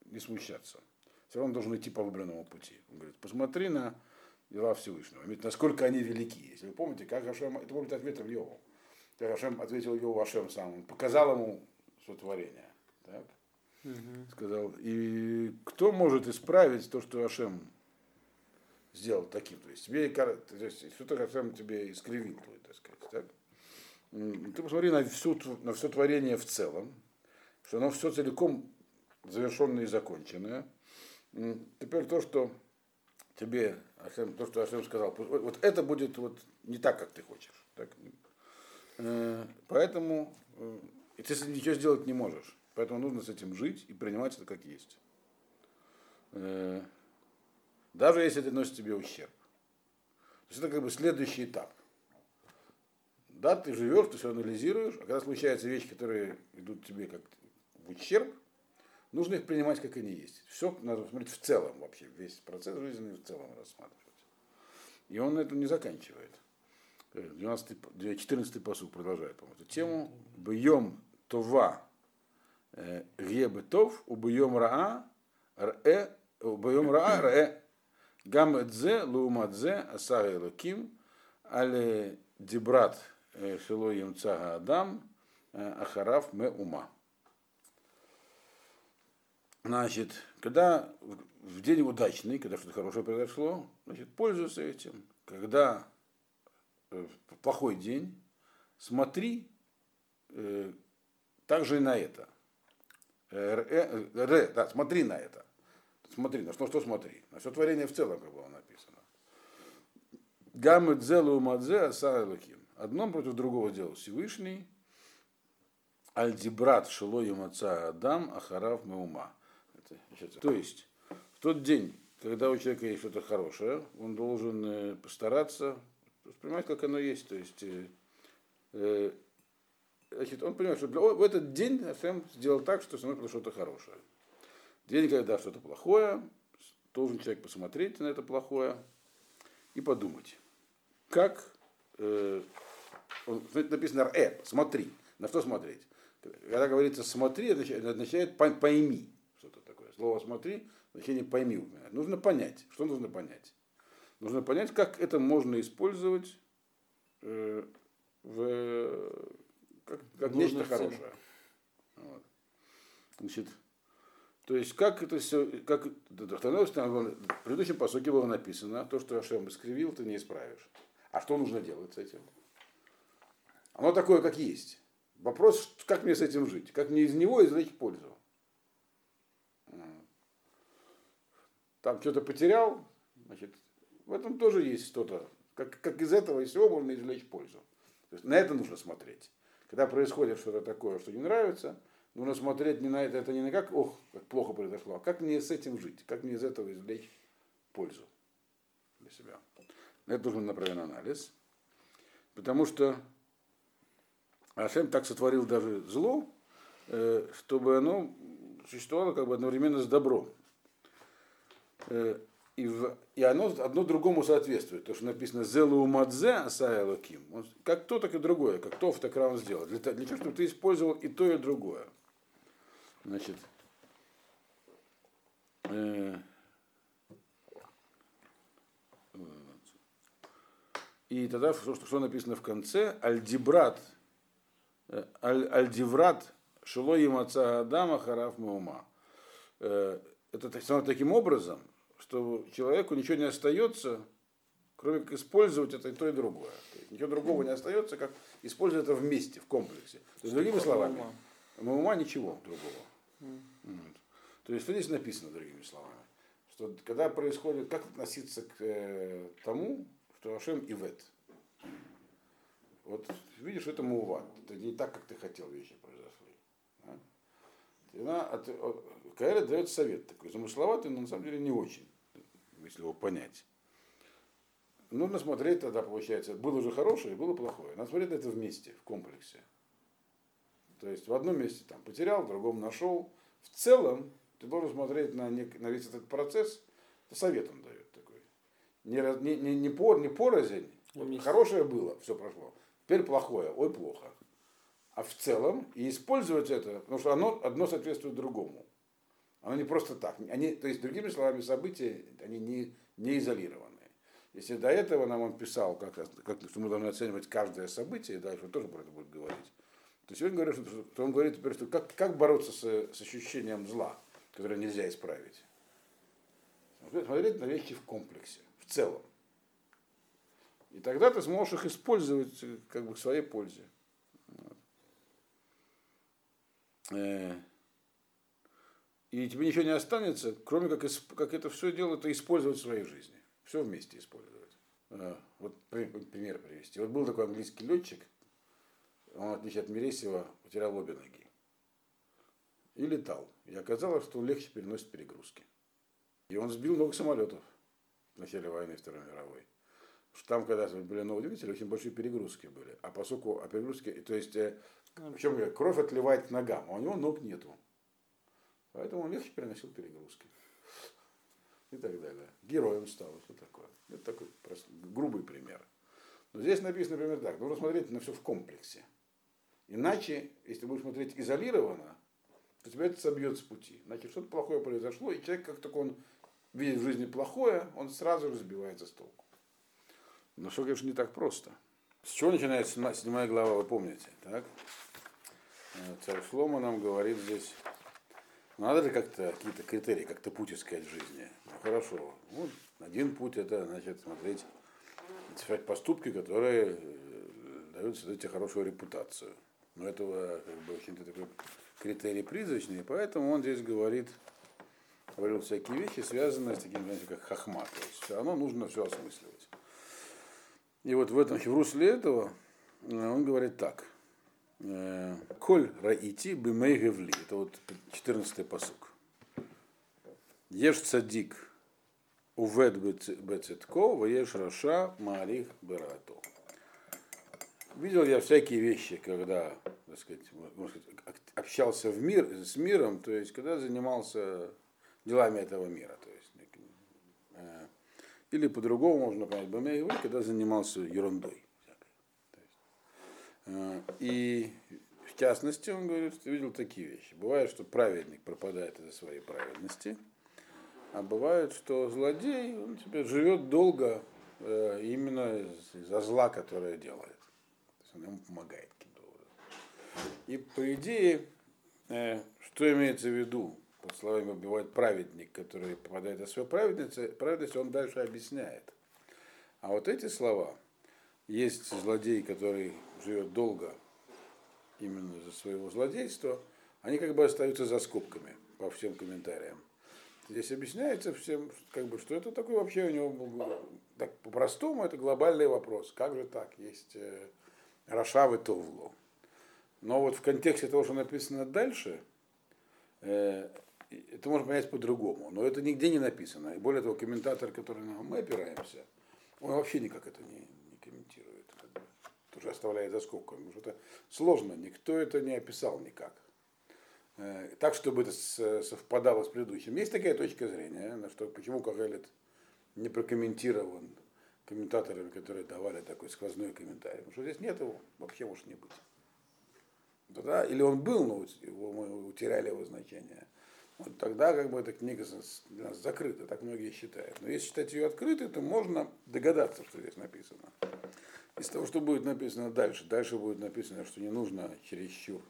не смущаться. Все равно он должен идти по выбранному пути. Он говорит, посмотри на дела Всевышнего, ведь насколько они велики. Если вы помните, как Ашем, это помните ответил Йову. Как Ашем ответил Йову Ашем сам, он показал ему сотворение. Так? Угу. Сказал, и кто может исправить то, что Ашем сделал таким. То есть тебе то есть, что-то сам тебе искривил так сказать. Так? Ты посмотри на, всю, на все творение в целом, что оно все целиком завершенное и законченное. Теперь то, что тебе, то, что Ашем сказал, вот это будет вот не так, как ты хочешь. Так? Э, поэтому э, и ты ничего сделать не можешь. Поэтому нужно с этим жить и принимать это как есть. Э, даже если это носит тебе ущерб. То есть это как бы следующий этап. Да, ты живешь, ты все анализируешь, а когда случаются вещи, которые идут тебе как в ущерб, нужно их принимать, как они есть. Все надо смотреть в целом вообще, весь процесс жизни в целом рассматривать. И он это не заканчивает. 12, 14 посуд продолжает, по-моему, эту тему. Бьем това гебе тов, убьем раа, ре, убьем раа, ре, Гам эдзе, лаумадзе, асар элоким, але дебрат шелоем цага адам, ахараф ме ума. Значит, когда в день удачный, когда что-то хорошее произошло, значит, пользуйся этим. Когда плохой день, смотри э, также и на это. Р, э, р, да, смотри на это. Смотри, на что, что смотри? На все творение в целом, как было написано. Гаммы дзелу мадзе асаралаким. Одно против другого делал Всевышний. Альдибрат шило ямаца адам ахарав меума. То есть, в тот день, когда у человека есть что-то хорошее, он должен э, постараться воспринимать, как оно есть. То есть, э, э, значит, он понимает, что для, в этот день Ашем сделал так, что со мной произошло что-то хорошее. День, когда что-то плохое, должен человек посмотреть на это плохое и подумать, как э, написано «э», смотри, на что смотреть. Когда говорится «смотри», это означает «пойми», что-то такое. Слово «смотри» значение «пойми» упоминает. Нужно понять. Что нужно понять? Нужно понять, как это можно использовать э, в, как, как нечто хорошее. Вот. Значит, то есть, как это все, как в предыдущем посоке было написано, то, что Ашем искривил, ты не исправишь. А что нужно делать с этим? Оно такое, как есть. Вопрос, как мне с этим жить? Как мне из него извлечь пользу? Там что-то потерял, значит, в этом тоже есть что-то. Как, как из этого и всего можно извлечь пользу. То есть на это нужно смотреть. Когда происходит что-то такое, что не нравится, нужно смотреть не на это, это не на как, ох, как плохо произошло, а как мне с этим жить, как мне из этого извлечь пользу для себя. На это нужен направленный анализ. Потому что Ашем так сотворил даже зло, э, чтобы оно существовало как бы одновременно с добром. Э, и, в, и оно одно другому соответствует. То, что написано «Зелу мадзе асаялоким». Как то, так и другое. Как то, так он сделал. Для, для того, чтобы ты использовал и то, и другое. Значит, э, и тогда что, что написано в конце? Альдибрат – Аль-Диврат Шило Ямаца Адама Хараф Маума. Э, это таким образом, что человеку ничего не остается, кроме как использовать это и то, и другое. То есть ничего другого не остается, как использовать это вместе, в комплексе. То есть, другими словами, ума ничего другого. Вот. То есть, что здесь написано, другими словами? Что когда происходит, как относиться к э, тому, что Ашем Ивет. Вот видишь, это мува. Это не так, как ты хотел вещи произошли. Да? Она от, Каэля дает совет такой, замысловатый, но на самом деле не очень, если его понять. Нужно смотреть тогда, получается, было уже хорошее, было плохое. Надо смотреть это вместе, в комплексе. То есть в одном месте там потерял, в другом нашел. В целом ты должен смотреть на, не, на весь этот процесс, это совет он дает такой. Не, не, не, не, пор, не порознь, вот, хорошее было, все прошло. Теперь плохое, ой, плохо. А в целом, и использовать это, потому что оно одно соответствует другому. Оно не просто так. Они, то есть, другими словами, события, они не, не изолированы. Если до этого нам он писал, как, как, что мы должны оценивать каждое событие, дальше он тоже про это будет говорить, то сегодня говорит, что, что он говорит теперь, что как, как бороться с, с ощущением зла, которое нельзя исправить. Смотреть на вещи в комплексе, в целом. И тогда ты сможешь их использовать э, как бы в своей пользе. Э, и тебе ничего не останется, кроме как, как это все дело, это использовать в своей жизни. Все вместе использовать. Э, вот пример привести. Вот был такой английский летчик, он, в отличие от Мересева, потерял обе ноги. И летал. И оказалось, что он легче переносит перегрузки. И он сбил много самолетов в начале войны Второй мировой что там, когда были новые двигатели, очень большие перегрузки были. А поскольку а перегрузки, то есть, э, в чем кровь отливает ногам, а у него ног нету. Поэтому он легче переносил перегрузки. И так далее. Героем стал, что такое. Это такой простой, грубый пример. Но здесь написано, например, так, нужно смотреть на все в комплексе. Иначе, если будешь смотреть изолированно, то тебя это собьет с пути. Значит, что-то плохое произошло, и человек, как только он видит в жизни плохое, он сразу же сбивается с толку. Но все, конечно, не так просто. С чего начинается седьмая глава, вы помните, так? Э, царь Шлома нам говорит здесь, надо же как-то какие-то критерии, как-то путь искать в жизни. Ну хорошо, вот один путь это, значит, смотреть, совершать поступки, которые э, дают тебе хорошую репутацию. Но этого как бы очень такой критерий призрачный, поэтому он здесь говорит, говорил всякие вещи, связанные с таким, знаете, как хахма. То есть все равно нужно все осмысливать. И вот в этом в русле этого э, он говорит так. Э, Коль раити бымей гевли. Это вот 14-й посук. Ешь цадик увед бецетко, воеш раша марих берато. Видел я всякие вещи, когда, так сказать, сказать, общался в мир, с миром, то есть когда занимался делами этого мира. Или по-другому можно понять, бэмэй когда занимался ерундой. Э, и в частности, он говорит, что видел такие вещи. Бывает, что праведник пропадает из-за своей праведности, а бывает, что злодей, он теперь живет долго э, именно из-за зла, которое делает. То есть он ему помогает каким-то образом. И по идее, э, что имеется в виду? Под словами убивает праведник, который попадает из своей праведности, праведности, он дальше объясняет. А вот эти слова, есть злодей, который живет долго именно за своего злодейства, они как бы остаются за скобками по всем комментариям. Здесь объясняется всем, как бы, что это такой вообще у него, так, по-простому, это глобальный вопрос. Как же так? Есть э, Рашавы Товло. Но вот в контексте того, что написано дальше, э, это можно понять по-другому. Но это нигде не написано. И более того, комментатор, который мы опираемся, он вообще никак это не, тоже оставляет за скобками, потому что это сложно, никто это не описал никак. Э, так, чтобы это совпадало с предыдущим. Есть такая точка зрения, на что почему Кагелет не прокомментирован комментаторами, которые давали такой сквозной комментарий. Потому что здесь нет его, вообще может не быть. Тогда, или он был, но его, мы утеряли его значение. Вот тогда как бы эта книга для нас закрыта, так многие считают. Но если считать ее открытой, то можно догадаться, что здесь написано. Из того, что будет написано дальше, дальше будет написано, что не нужно чересчур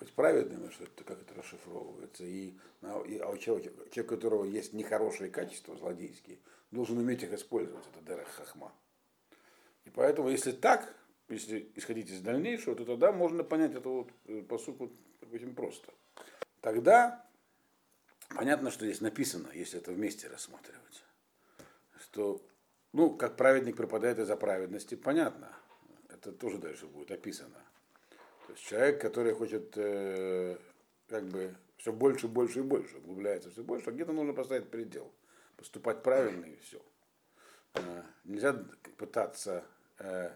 быть праведным, что это, как это расшифровывается, и, а у человека, человек, у которого есть нехорошие качества злодейские, должен уметь их использовать, это дерах хахма. И поэтому, если так, если исходить из дальнейшего, то тогда можно понять это вот, э, по сути очень просто. Тогда понятно, что здесь написано, если это вместе рассматривать, что ну, как праведник пропадает из-за праведности, понятно. Это тоже дальше будет описано. То есть человек, который хочет э, как бы все больше, больше и больше, углубляется все больше, а где-то нужно поставить предел. Поступать правильно и все. Э, нельзя пытаться э,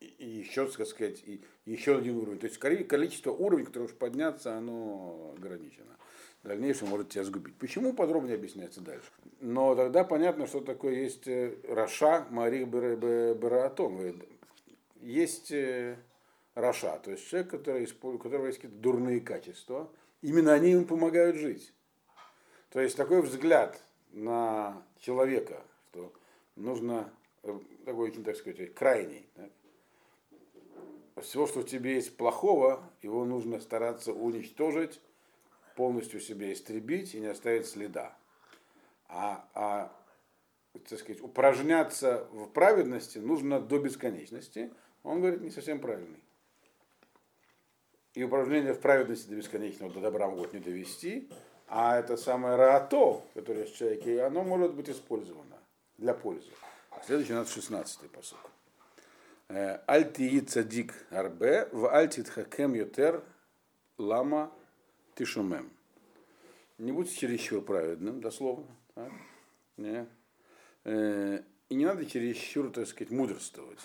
и еще, так сказать, и еще один уровень. То есть количество уровней, которые уж подняться, оно ограничено в дальнейшем может тебя сгубить. Почему подробнее объясняется дальше? Но тогда понятно, что такое есть э, רשע מאריך ברעתו. Есть э, רשע, то есть человек, который, у которого есть какие-то дурные качества. Именно они ему помогают жить. То есть такой взгляд на человека, что нужно э, такой очень, так сказать, крайний. Так? Всего, что в тебе есть плохого, его нужно стараться уничтожить полностью себя истребить и не оставить следа. А, а так сказать, упражняться в праведности нужно до бесконечности. Он говорит, не совсем правильный. И упражнение в праведности до бесконечного, до добра могут не довести, а это самое раато, которое есть в человеке, оно может быть использовано для пользы. Следующий у нас 16-й посок. Э, Альти цадик арбе, в альтит хакем ютер лама тишумем. Не будь чересчур праведным, дословно. Так? Не. Э, и не надо чересчур, так сказать, мудрствовать.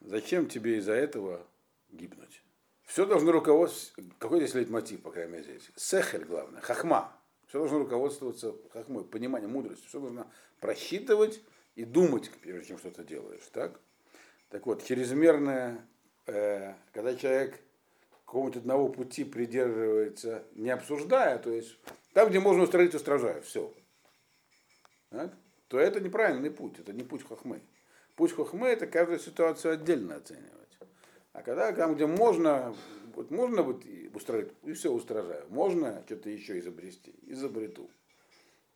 Зачем тебе из-за этого гибнуть? Все должно руководствоваться, какой здесь лейтмотив, по крайней мере, здесь? Сехель главное, хахма. Все должно руководствоваться хахмой, пониманием, мудростью. Все нужно просчитывать и думать, прежде чем что-то делаешь. Так? Так вот, чрезмерное, э, когда человек какого-нибудь одного пути придерживается, не обсуждая, то есть там, где можно устранить, устражаю, все. Так? То это неправильный путь, это не путь хохмы. Путь хохмы это каждую ситуацию отдельно оценивать. А когда там, где можно, вот можно вот устроить, и все устражаю. Можно что-то еще изобрести, изобрету.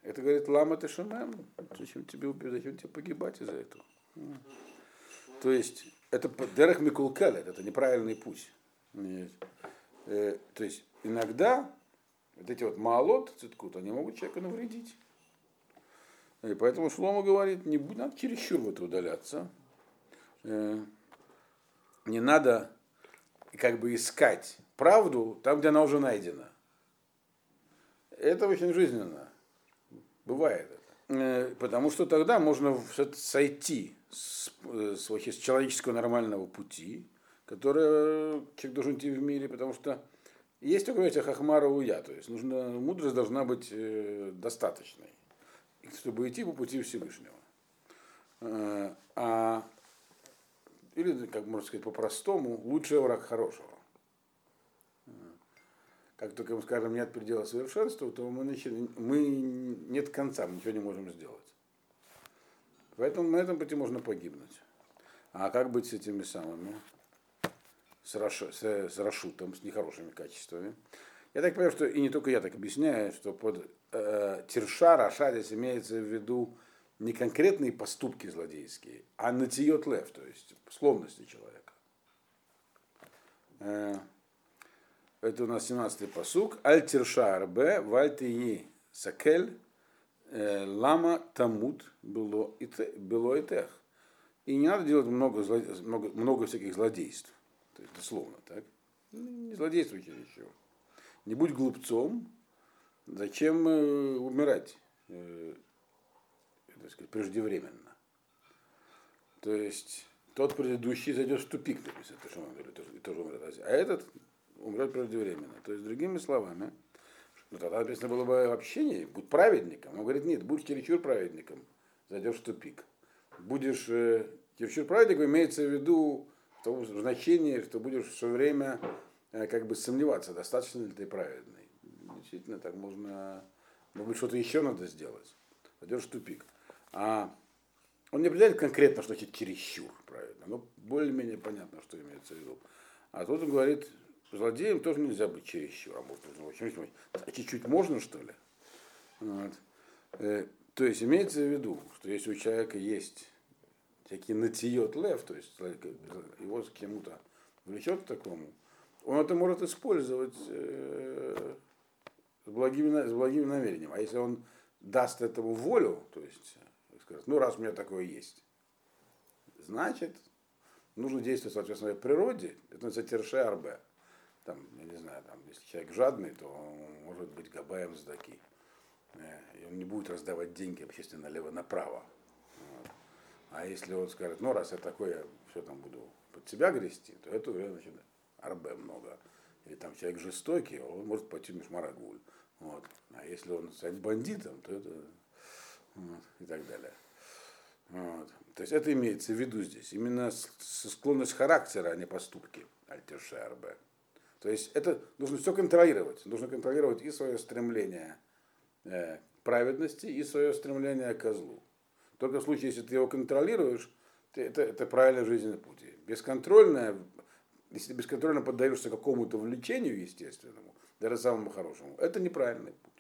Это говорит лама ты. Зачем тебе убить, зачем тебе погибать из-за этого? То есть это дерех микулкелет, это неправильный путь. Нет. Э, то есть иногда вот эти вот малот, циткут, они могут человека навредить. И поэтому Шлома говорит, не надо чересчур в это удаляться. э, не надо как бы искать правду там, где она уже найдена. Это очень жизненно. Бывает это. Э, потому что тогда можно сойти с, с, с человеческого нормального пути, которое человек должен идти в мире, потому что есть такое понятие хахмара уя, то есть нужно, мудрость должна быть э, достаточной, чтобы идти по пути Всевышнего. Э, а, или, как можно сказать по-простому, лучший враг хорошего. Э, как только мы скажем нет предела совершенства, то мы, начали, мы нет конца, мы ничего не можем сделать. Поэтому на этом пути можно погибнуть. А как быть с этими самыми? С, с, с Рашутом, с нехорошими качествами. Я так понимаю, что и не только я так объясняю, что под э, Тирша, Раша здесь имеется в виду не конкретные поступки злодейские, а натиет лев, то есть словности человека. Э, это у нас 17-й посук. Аль тирша арбе, вальти сакель, э, лама тамут было и тех. И не надо делать много, много, много всяких злодейств. То есть дословно, так? Не злодействуй еще. Не будь глупцом. Зачем э, умирать? так сказать, преждевременно. То есть тот предыдущий зайдет в тупик, написано, то, что он говорит, и тоже умрет. А этот умрет преждевременно. То есть, другими словами, ну, тогда написано было бы вообще не, будь праведником. Он говорит, нет, будь чересчур праведником, зайдешь в тупик. Будешь э, чересчур праведником, имеется в виду в том значении, что будешь все время э, как бы сомневаться, достаточно ли ты праведный. Действительно, так можно, может быть, что-то еще надо сделать. Пойдешь в тупик. А он не определяет конкретно, что значит чересчур, правильно, но более-менее понятно, что имеется в виду. А тут он говорит, злодеям тоже нельзя быть чересчур, а может быть, а чуть-чуть можно, что ли? Вот. Э, то есть имеется в виду, что если у человека есть всякий натиет лев, то есть его с кем-то влечет к такому, он это может использовать э, с, благими, с благим намерением. А если он даст этому волю, то есть скажет, ну раз у меня такое есть, значит, нужно действовать соответственно природе, это называется терше. Там, я не знаю, там, если человек жадный, то он может быть габаем сдаки. Э, и он не будет раздавать деньги общественно налево-направо. А если он скажет, ну раз я такое все там буду под себя грести, то это уже значит арбе много. Или там человек жестокий, он может пойти мишмарагуль. Вот. А если он станет бандитом, то это вот, и так далее. Вот. То есть это имеется в виду здесь. Именно склонность характера, а не поступки. אל תרשע הרבה. То есть это нужно все контролировать. Нужно контролировать и свое стремление э, праведности, и свое стремление ко злу. Только в случае, если ты его контролируешь, это, это правильный жизненный путь. Бесконтрольное, если ты бесконтрольно поддаешься какому-то влечению естественному, даже самому хорошему, это неправильный путь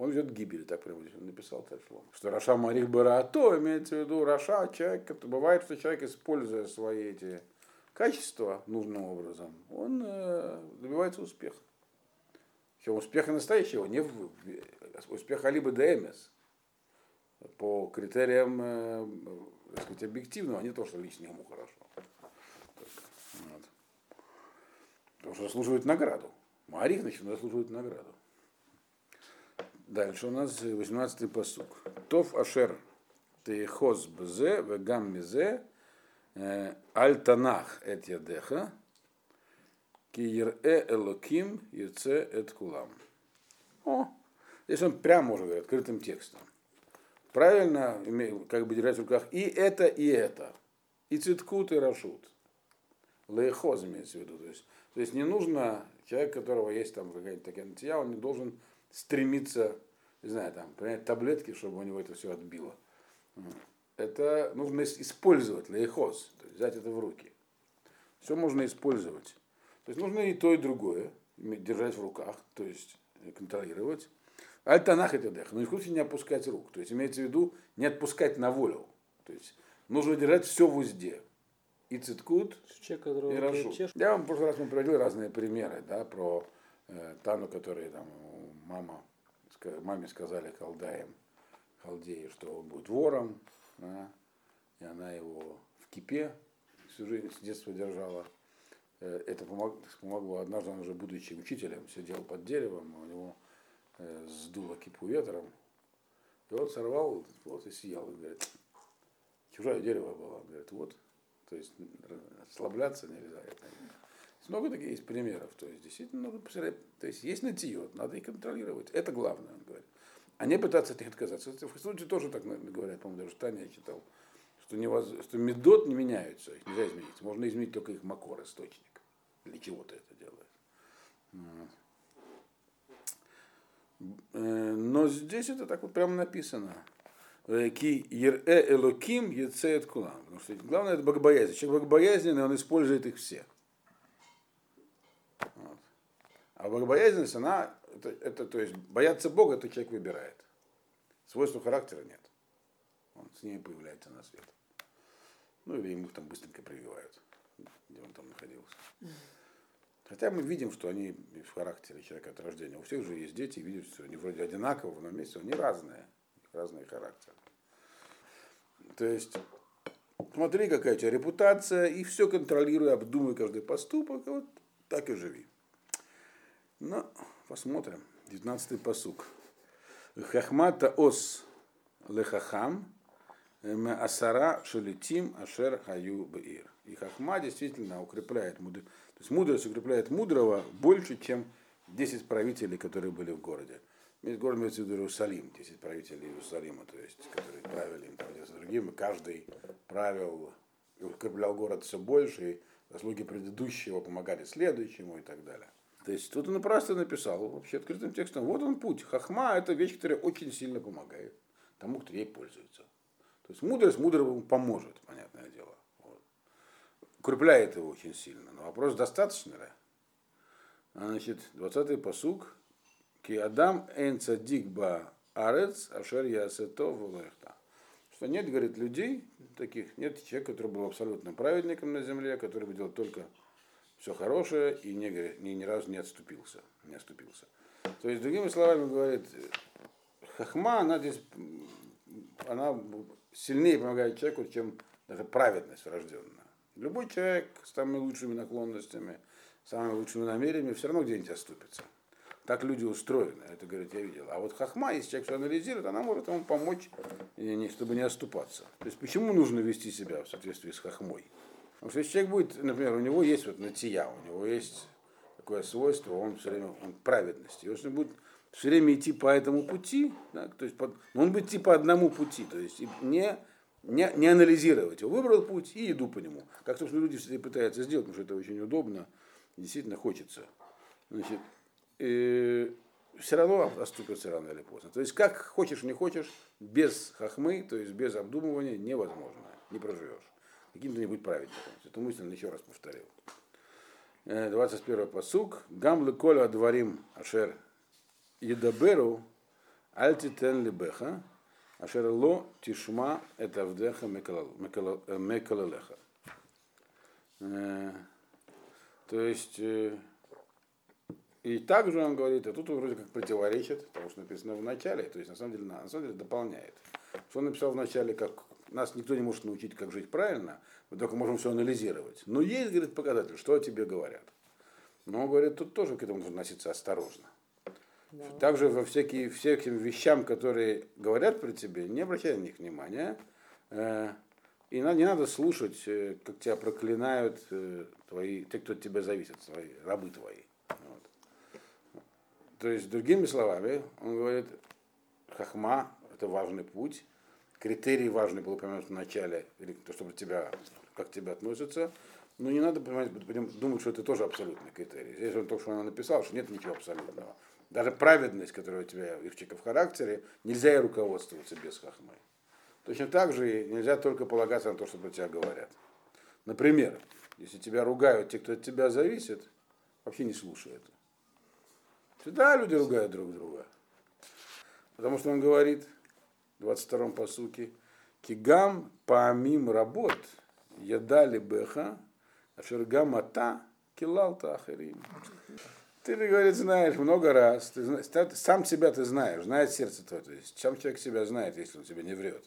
он идет к гибели, так прямо здесь он написал так слово. Что רשע מאריך ברעתו имеется в виду רשע, человек, бывает, что человек, используя свои эти качества нужным образом, он э, добивается успеха. Причем успеха настоящего, не в, успеха либо ДМС, по критериям э, так сказать, объективного, а не то, что лично ему хорошо. Вот. Потому что заслуживает награду. Марих, значит, заслуживает награду. Дальше у нас 18-й посук. Тов Ашер Тейхоз Бзе Вегам Мизе э, Аль Танах Эт Ядеха Ки Е Элоким Яце Эт Кулам. О, здесь он прямо уже говорит, открытым текстом. Правильно, как бы держать в руках и это, и это. И циткут, и рашут. Лейхоз имеется в виду. То есть, то есть не нужно, человек, у которого есть там какая-то такая он не должен стремиться, не знаю, там, принять таблетки, чтобы у него это все отбило. Это нужно использовать, лейхоз, то есть взять это в руки. Все можно использовать. То есть нужно и то, и другое держать в руках, то есть контролировать. Альтанах это дех, но ни в коем случае не опускать рук. То есть имеется в виду не отпускать на волю. То есть нужно держать все в узде. И циткут, и рашу. Я вам в прошлый раз мы приводил разные примеры, да, про э, Тану, который там мама, маме сказали халдаем, халдеи, что он будет вором, да, и она его кипе, всю жизнь с детства держала. Э, Это помогло. Однажды он уже, будучи учителем, сидел под деревом, у него сдуло кипу ветром. И вот сорвал, вот и съел. И говорит, чужое дерево было. Говорит, вот. То есть расслабляться нельзя. Это много таких есть примеров. То есть действительно надо посмотреть. То есть есть нытье, надо их контролировать. Это главное, он говорит. А не пытаться от них отказаться. В случае тоже так говорят, по-моему, даже Таня я читал, что, невоз... что медот не меняются, их нельзя изменить. Можно изменить только их макор, источник. Для чего-то это делает. Э, но здесь это так вот прямо написано. Ки элоким ецеет кулам. Потому что главное это богобоязнь. Человек богобоязненный, он использует их все. Вот. А богобоязненность, она, это, это, то есть бояться Бога, это человек выбирает. Свойства характера нет. Он с ними появляется на свет. Ну или ему там быстренько прививают, где он там находился. Хотя мы видим, что они в характере человека от рождения. У всех же есть дети, видят, что они вроде одинаковые, но вместе они разные. Разные характеры. То есть, смотри, какая у тебя репутация, и все контролируй, обдумывай каждый поступок, вот так и живи. Ну, посмотрим. 19-й посук. Хахмата ос лехахам асара шелетим ашер хаю беир. И хахма действительно укрепляет мудрость. То есть мудрость укрепляет мудрого больше, чем 10 правителей, которые были в городе. Весь город имеется в виду Иерусалим, 10 правителей Иерусалима, то есть, которые правили им там с другим, каждый правил и укреплял город все больше, и заслуги предыдущего помогали следующему и так далее. То есть тут он просто написал вообще открытым текстом, вот он путь. Хахма – это вещь, которая очень сильно помогает тому, кто ей пользуется. То есть мудрость мудрому поможет, понятное дело. Укрепляет его очень сильно. Но вопрос, достаточно ли? Значит, 20-й посуг. Ки Адам эн цадик ба арец ашер ясето вулехта. Что нет, говорит, людей таких, нет человека, который был абсолютно праведником на земле, который бы делал только все хорошее и не, ни, ни разу не отступился. Не отступился. То есть, другими словами, говорит, хахма, она здесь, она сильнее помогает человеку, чем даже праведность врожденная. Любой человек с самыми лучшими наклонностями, самыми лучшими намерениями все равно где-нибудь оступится. Так люди устроены, это, говорит, я видел. А вот хахма, если человек все анализирует, она может ему помочь, чтобы не оступаться. То есть почему нужно вести себя в соответствии с хахмой? Потому что если человек будет, например, у него есть вот натия, у него есть такое свойство, он все время он праведности. Если он будет все время идти по этому пути, да, то есть под, он будет идти по одному пути, то есть не, не, не анализировать его. Выбрал путь и иду по нему. Как, собственно, люди все пытаются сделать, потому что это очень удобно, действительно хочется. Значит, э, все равно оступятся рано или поздно. То есть, как хочешь, не хочешь, без хахмы, то есть без обдумывания невозможно, не проживешь. Каким-то не быть праведником. Эту мысль еще раз повторил. 21 посук. Гам коля дворим ашер едаберу альтитен либеха ашер ло тишма это вдеха мекалалеха. То есть, и также он говорит, а тут он вроде как противоречит тому, что написано в начале, то есть на самом деле, на самом деле дополняет. Что он написал в начале, как нас никто не может научить, как жить правильно, мы только можем все анализировать. Но есть, говорит, показатель, что о тебе говорят. Но он говорит, тут тоже к этому нужно относиться осторожно. Да. Также во всякие, всяким вещам, которые говорят про тебя, не обращай на них внимания. Э, и не надо слушать, э, как тебя проклинают э, твои, те, кто от тебя зависит, твои, рабы твои. Вот. То есть, другими словами, он говорит, хахма – это важный путь, критерий важный был упомянут в начале, то, чтобы тебя, как к тебе относятся. Но не надо понимать, думать, что это тоже абсолютный критерий. Здесь он только что написал, что нет ничего абсолютного. Даже праведность, которая у тебя Ивчика в характере, нельзя и руководствоваться без хахмы. Точно так же нельзя только полагаться на то, что про тебя говорят. Например, если тебя ругают те, кто от тебя зависит, вообще не слушай это. Всегда люди ругают друг друга. Потому что он говорит, 22-м посуке, Кигам паамим работ, ядали беха, ашергам ата, килалта ахарим. Ты, говорит, знаешь много раз, ты, сам себя ты знаешь, знает сердце твое, то есть сам человек себя знает, если он тебя не врет.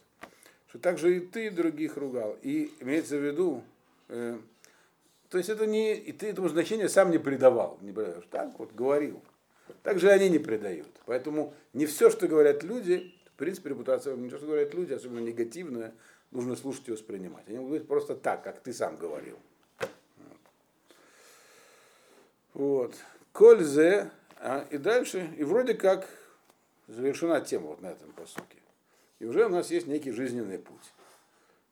что также и ты других ругал. И имеется в виду, э, то есть это не, и ты этому значения сам не придавал, не придаешь, так вот говорил. Так же они не придают. Поэтому не все, что говорят люди, в принципе, репутация, не все, что говорят люди, особенно негативное, нужно слушать и воспринимать. Они будут просто так, как ты сам говорил. Вот. Кользе, а, и дальше, и вроде как завершена тема вот на этом посуке. И уже у нас есть некий жизненный путь.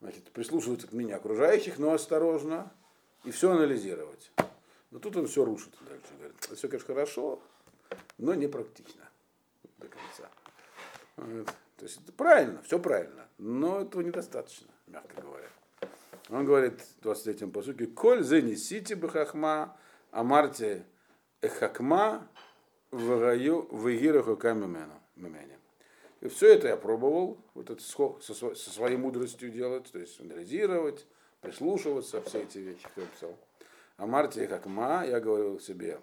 Значит, прислушиваться к мнению окружающих, но осторожно, и все анализировать. Но тут он все рушит дальше. Говорит, все, конечно, хорошо, но не практично до конца. Вот. То есть это правильно, все правильно, но этого недостаточно, мягко говоря. Он говорит в 23-м посуке, «Коль занесите бы хахма, а марте эхакма в раю в игираху камемену». И все это я пробовал, вот это со, со своей мудростью делать, то есть анализировать, прислушиваться, все эти вещи, я писал. А Марте как ма, я говорил себе,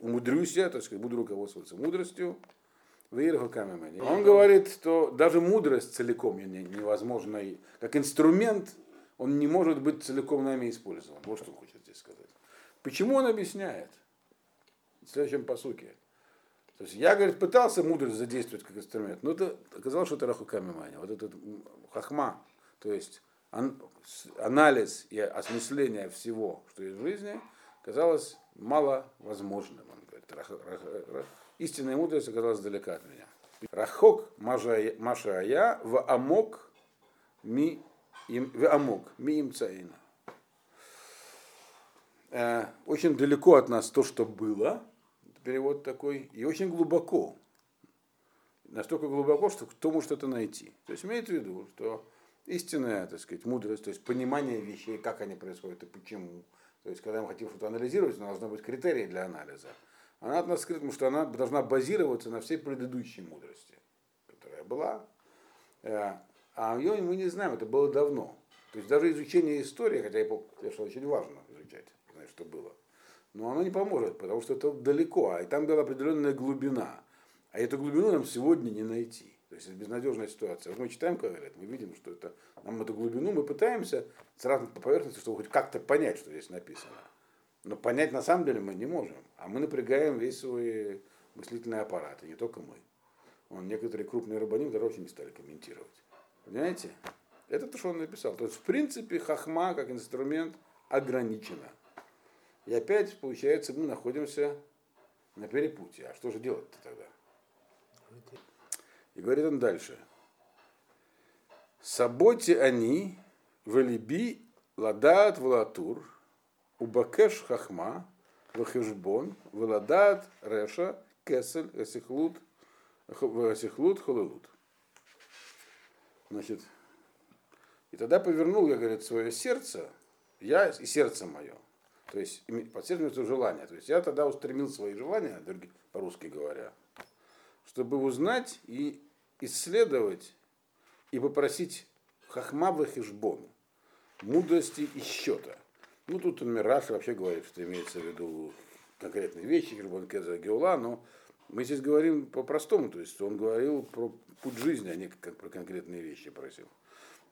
умудрюсь я, то есть буду руководствоваться мудростью, он говорит, что даже мудрость целиком невозможно, как инструмент, он не может быть целиком нами использован. Вот что он хочет здесь сказать. Почему он объясняет? В следующем посуке. То есть я, говорит, пытался мудрость задействовать как инструмент, но это оказалось, что это рахукамимания. Вот этот хахма, то есть анализ и осмысление всего, что есть в жизни, казалось маловозможным. Он говорит, истинная мудрость оказалась далека от меня. Рахок Машая в Амок ми им, в Амок ми им цаина. Э, очень далеко от нас то, что было, перевод такой, и очень глубоко. Настолько глубоко, что кто может это найти. То есть имеет в виду, что истинная, так сказать, мудрость, то есть понимание вещей, как они происходят и почему. То есть, когда мы хотим что-то анализировать, у нас должны быть критерии для анализа. Она от нас скрыта, потому что она должна базироваться на всей предыдущей мудрости, которая была. Э, а ее мы не знаем, это было давно. То есть даже изучение истории, хотя я помню, что очень важно изучать, знать, что было, но оно не поможет, потому что это далеко, а и там была определенная глубина. А эту глубину нам сегодня не найти. То есть это безнадежная ситуация. Вот мы читаем Кавелет, мы видим, что это нам эту глубину мы пытаемся сразу по поверхности, чтобы хоть как-то понять, что здесь написано. Но понять на самом деле мы не можем. А мы напрягаем весь свой мыслительный аппарат, и не только мы. Он, некоторые крупные рабаним даже вообще не стали комментировать. Понимаете? Это то, что он написал. То есть, в принципе, хахма как инструмент ограничена. И опять, получается, мы находимся на перепутье. А что же делать-то тогда? И говорит он дальше. Саботи они, валиби, ладат, валатур, убакеш хахма, вахешбон, валадат, реша, кесель, эсихлут, эсихлут, холелут. Значит, и тогда повернул, я, говорит, свое сердце, я и сердце мое. То есть под сердцем это желание. То есть я тогда устремил свои желания, по-русски говоря, чтобы узнать и исследовать и попросить хахма вахишбон, мудрости и счета. Ну, тут Мираш вообще говорит, что имеется в виду конкретные вещи, Хижбон Кеза Геула, но мы здесь говорим по-простому, то есть он говорил про путь жизни, а не как про конкретные вещи просил.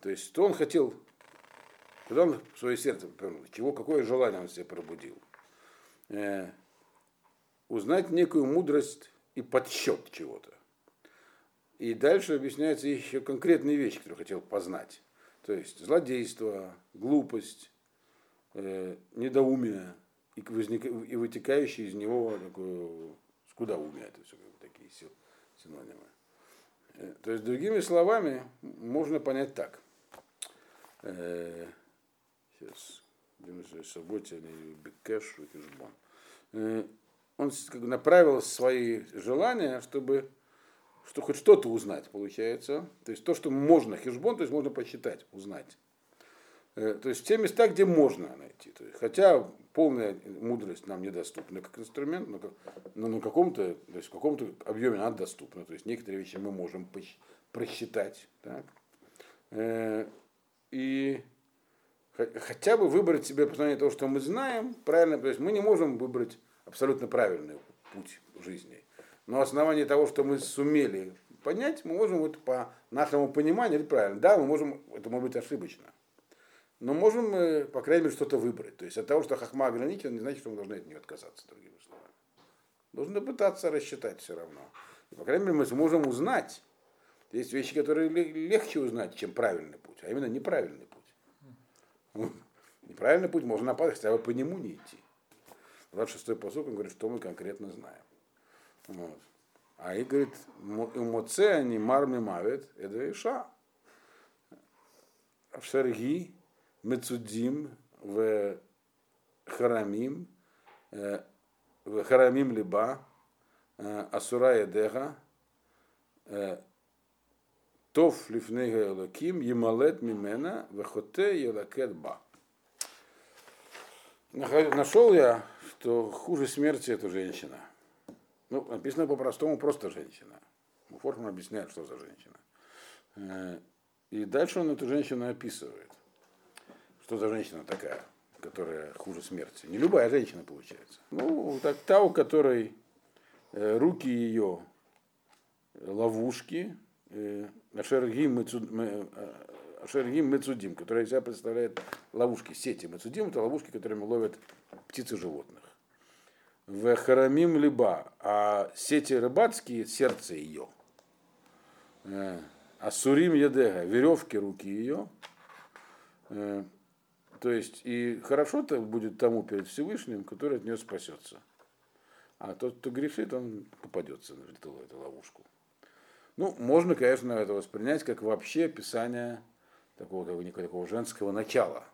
То есть, что он хотел, куда он свое сердце повернул, чего, какое желание он себе пробудил. Э, узнать некую мудрость и подсчет чего-то. И дальше объясняется еще конкретные вещи, которые хотел познать. То есть злодейство, глупость, э, недоумие и, возник, и вытекающее из него такое скудоумие. Это все такие синонимы. Э, то есть, другими словами, можно понять так. Э, субботе или бекеш, э, он направил свои желания, чтобы что хоть что-то узнать, получается. То есть то, что можно, хижбон, то есть можно посчитать, узнать. Э, то есть те места, где можно найти. То есть, хотя полная мудрость нам недоступна как инструмент, но, но на каком-то, то есть в каком-то объеме она доступна. То есть некоторые вещи мы можем просчитать. Так? Э, и хотя бы выбрать себе по того, что мы знаем, правильно, то есть мы не можем выбрать абсолютно правильный путь жизни. на основании того, что мы сумели понять, мы можем вот по нашему пониманию, это правильно, да, мы можем, это может быть ошибочно, но можем по крайней мере, что-то выбрать. То есть от того, что хахма ограничена, не значит, что мы должны от нее отказаться, другими словами. Нужно пытаться рассчитать все равно. И, по крайней мере, мы сможем узнать. Есть вещи, которые легче узнать, чем правильный путь, а именно неправильный. Неправильный путь можно напасть, хотя бы по нему не идти. 26-й посок, он говорит, что мы конкретно знаем. Вот. А и говорит, моце они марми мавит, это иша. Шерги, мецудим, в харамим, в харамим либа, асура едеха, тов лифнега елаким, емалет мимена, вехоте елакет ба. Нашел я, что хуже смерти это женщина – ну, написано по-простому просто женщина. Форхман объясняет, что за женщина. Э, и дальше он эту женщину описывает. Что за женщина такая, которая хуже смерти. Не любая женщина получается. Ну, так та, у которой э, руки ее ловушки, э, Ашергим Мецудим, которая себя представляет ловушки, сети. Мецудим это ловушки, которыми ловят птицы животных в харамим либа, а сети рыбацкие сердце ее. Э, а сурим едега, веревки руки ее. Э, то есть и хорошо-то будет тому перед Всевышним, который от нее спасется. А тот, кто грешит, он попадется в эту ловушку. Ну, можно, конечно, это воспринять как вообще описание такого, такого женского начала.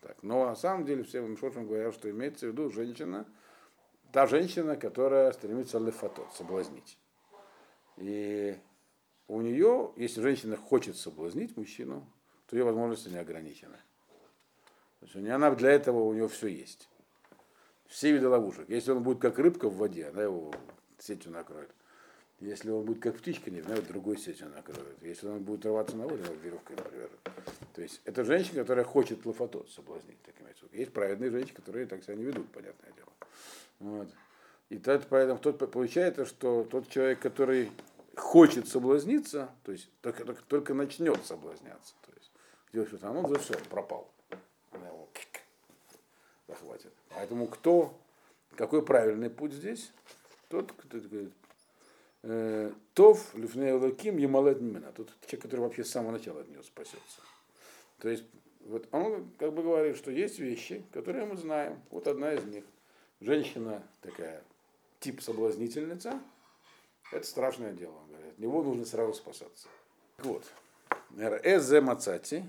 Так, но на самом деле все Мишошин говорят, что имеется в виду женщина – та женщина, которая стремится лефатот, соблазнить. И у нее, если женщина хочет соблазнить мужчину, то ее возможности не ограничены. То есть у нее, она для этого у нее все есть. Все виды ловушек. Если он будет как рыбка в воде, она его сетью накроет. Если он будет как птичка, не знаю, другой сетью накроет. Если он будет рваться на воду, веревкой привяжет. То есть это женщина, которая хочет лофотот соблазнить. Таким есть праведные женщины, которые так себя не ведут, понятное дело. Вот. И тот, поэтому тот получается, что тот человек, который хочет соблазниться, то есть только, только, только начнет соблазняться, то есть делать что-то, он уже все, пропал. Она захватит. Поэтому кто, какой правильный путь здесь? Тот, кто говорит, Тов, Лифней Лаким, Ямалет Мимена. Тот человек, который вообще с самого начала от нее спасется. То есть, вот он как бы говорит, что есть вещи, которые мы знаем. Вот одна из них – женщина такая, тип соблазнительница, это страшное дело, он говорит. От него нужно сразу спасаться. Вот. ראה זה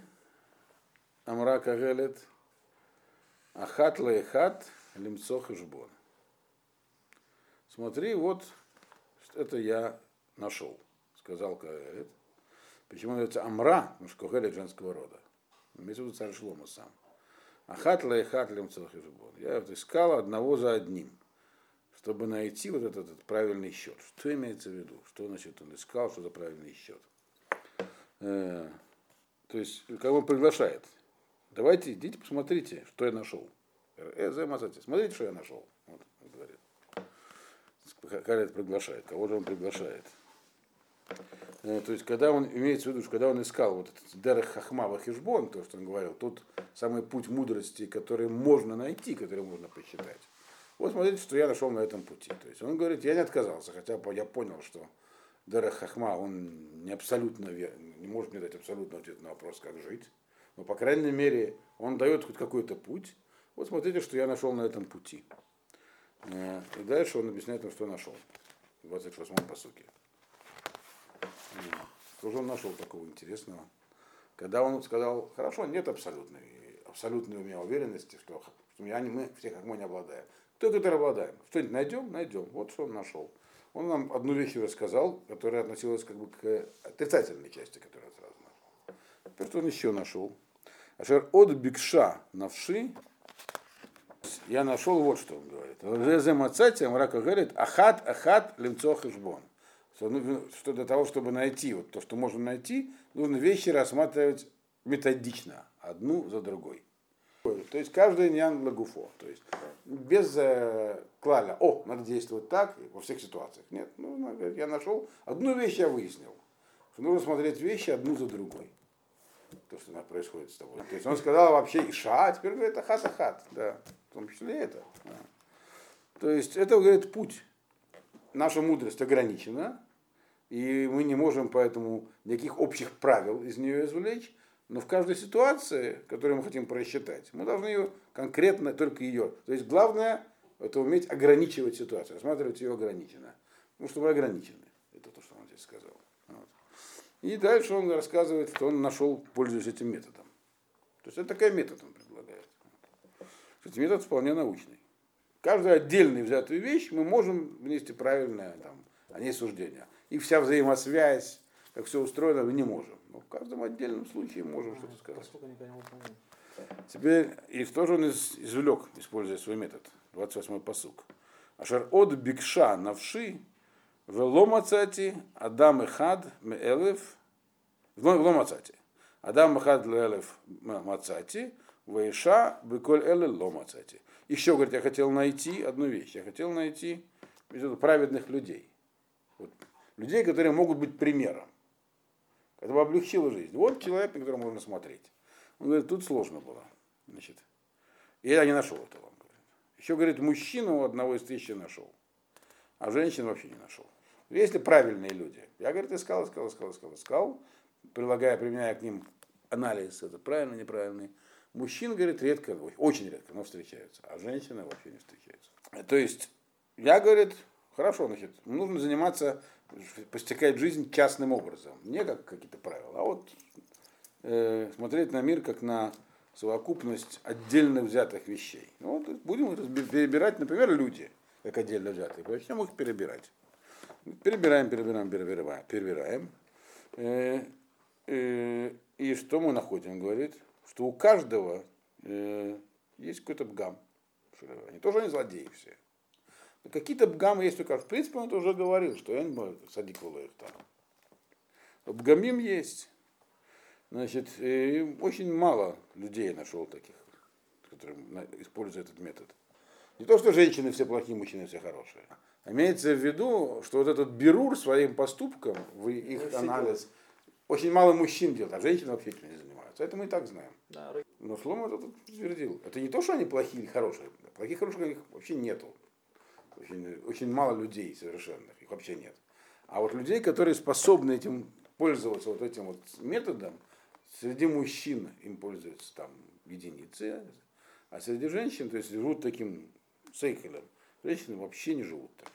מצאתי, אמרה קהלת, אחת לאחת, למצא חשבון. Смотри, вот это я нашел, сказал Кагелет. Почему называется אמרה, потому что Кагелет женского рода. Имеется в виду царь Шломо сам. אחת לאחת למצא חשבון. Я вот искал одного за одним, чтобы найти вот этот, этот правильный счет. Что имеется в виду? Что значит он искал, что за правильный счет? Э, то есть, как он приглашает. Давайте, идите, посмотрите, что я нашел. Э, смотрите, что я нашел. Калет приглашает. Кого же он приглашает? Э, то есть, когда он, имеется в виду, что когда он искал вот этот Дерех Хахмава Хижбон, то, что он говорил, тут самый путь мудрости, который можно найти, который можно посчитать. Вот смотрите, что я нашел на этом пути. То есть он говорит, я не отказался, хотя я понял, что Дерех Хахма, он не абсолютно не может мне дать абсолютно ответ на вопрос, как жить. Но, по крайней мере, он дает хоть какой-то путь. Вот смотрите, что я нашел на этом пути. Э, и дальше он объясняет, что нашел. В 28-м посуке. Что же он нашел такого интересного? Когда он сказал, хорошо, нет абсолютной, абсолютной у меня уверенности, что, что я, мы все как мы не обладаем. Кто который обладаем? Что-нибудь найдем? Найдем. Вот что он нашел. Он нам одну вещь рассказал, которая относилась как бы к отрицательной части, которую он сразу нашел. Теперь что он еще нашел? Ашер от бикша навши я нашел вот что он говорит. Резе мацати, Амрака говорит, ахат, ахат, лимцо хешбон что, ну, что для того, чтобы найти вот то, что можно найти, нужно вещи рассматривать методично, одну за другой. То есть каждый нян лагуфо. То есть без э, клаля, о, надо действовать так во всех ситуациях. Нет, ну, я нашел, одну вещь я выяснил, что нужно смотреть вещи одну за другой. То, что происходит с тобой. То есть он сказал вообще Иша, а теперь говорит Ахат да, в том числе это. Да. То есть это, говорит, путь. Наша мудрость ограничена, и мы не можем поэтому никаких общих правил из нее извлечь, но в каждой ситуации, которую мы хотим просчитать, мы должны ее конкретно, только ее. То есть главное это уметь ограничивать ситуацию, рассматривать ее ограниченно. Потому что мы ограничены. Это то, что он здесь сказал. Вот. И дальше он рассказывает, что он нашел, пользуясь этим методом. То есть это такой метод он Кстати, метод вполне научный. Каждую отдельную взятую вещь мы можем внести правильное там, о ней суждение. И вся взаимосвязь, как все устроено, мы не можем. Но в каждом отдельном случае можем что-то сказать. Теперь, и тоже он извлек, используя свой метод. 28-й посук. Ашар от бикша навши веломацати адам эхад меэлев веломацати. Адам эхад леэлев мацати вейша беколь эле ломацати. Еще, говорит, я хотел найти одну вещь. Я хотел найти праведных людей. Вот, людей, которые могут быть примером. Это бы облегчило жизнь. Вот человек, на которого можно смотреть. Он говорит, тут сложно было. Значит, и я не нашел этого. Еще, говорит, мужчину одного из тысячи нашел, а женщин вообще не нашел. Если правильные люди. Я, говорит, искал, искал, искал, искал, искал, прилагая, применяя к ним анализ, это правильно, неправильный. Мужчин, говорит, редко, очень редко, но встречаются, а женщины вообще не встречаются. То есть, я, говорит, хорошо, значит, нужно заниматься, постекать жизнь частным образом, не как какие-то правила, а вот э, смотреть на мир как на совокупность отдельно взятых вещей. Ну, вот будем перебирать, например, люди, как отдельно взятые. Начнем их перебирать. Перебираем, перебираем, перебираем. перебираем. Э, э, и что мы находим? Говорит, что у каждого э, есть какой-то бгам. Они тоже не злодеи все. Но какие-то бгамы есть только. В принципе, он это уже говорил, что я не могу садик их там. Бгамим есть. Значит, очень мало людей нашел таких, которые используют этот метод. Не то, что женщины все плохие, мужчины все хорошие. Имеется в виду, что вот этот берур своим поступком, в их анализ, очень мало мужчин делают, а женщины вообще не занимаются. Это мы и так знаем. Да. Но Шлома это подтвердил. Это не то, что они плохие или хорошие. Плохих хороших их вообще нету. Очень, очень мало людей совершенных, их вообще нет. А вот людей, которые способны этим пользоваться вот этим вот методом, Среди мужчин им пользуются там единицы, а среди женщин, то есть живут таким сейхелем, женщины вообще не живут так.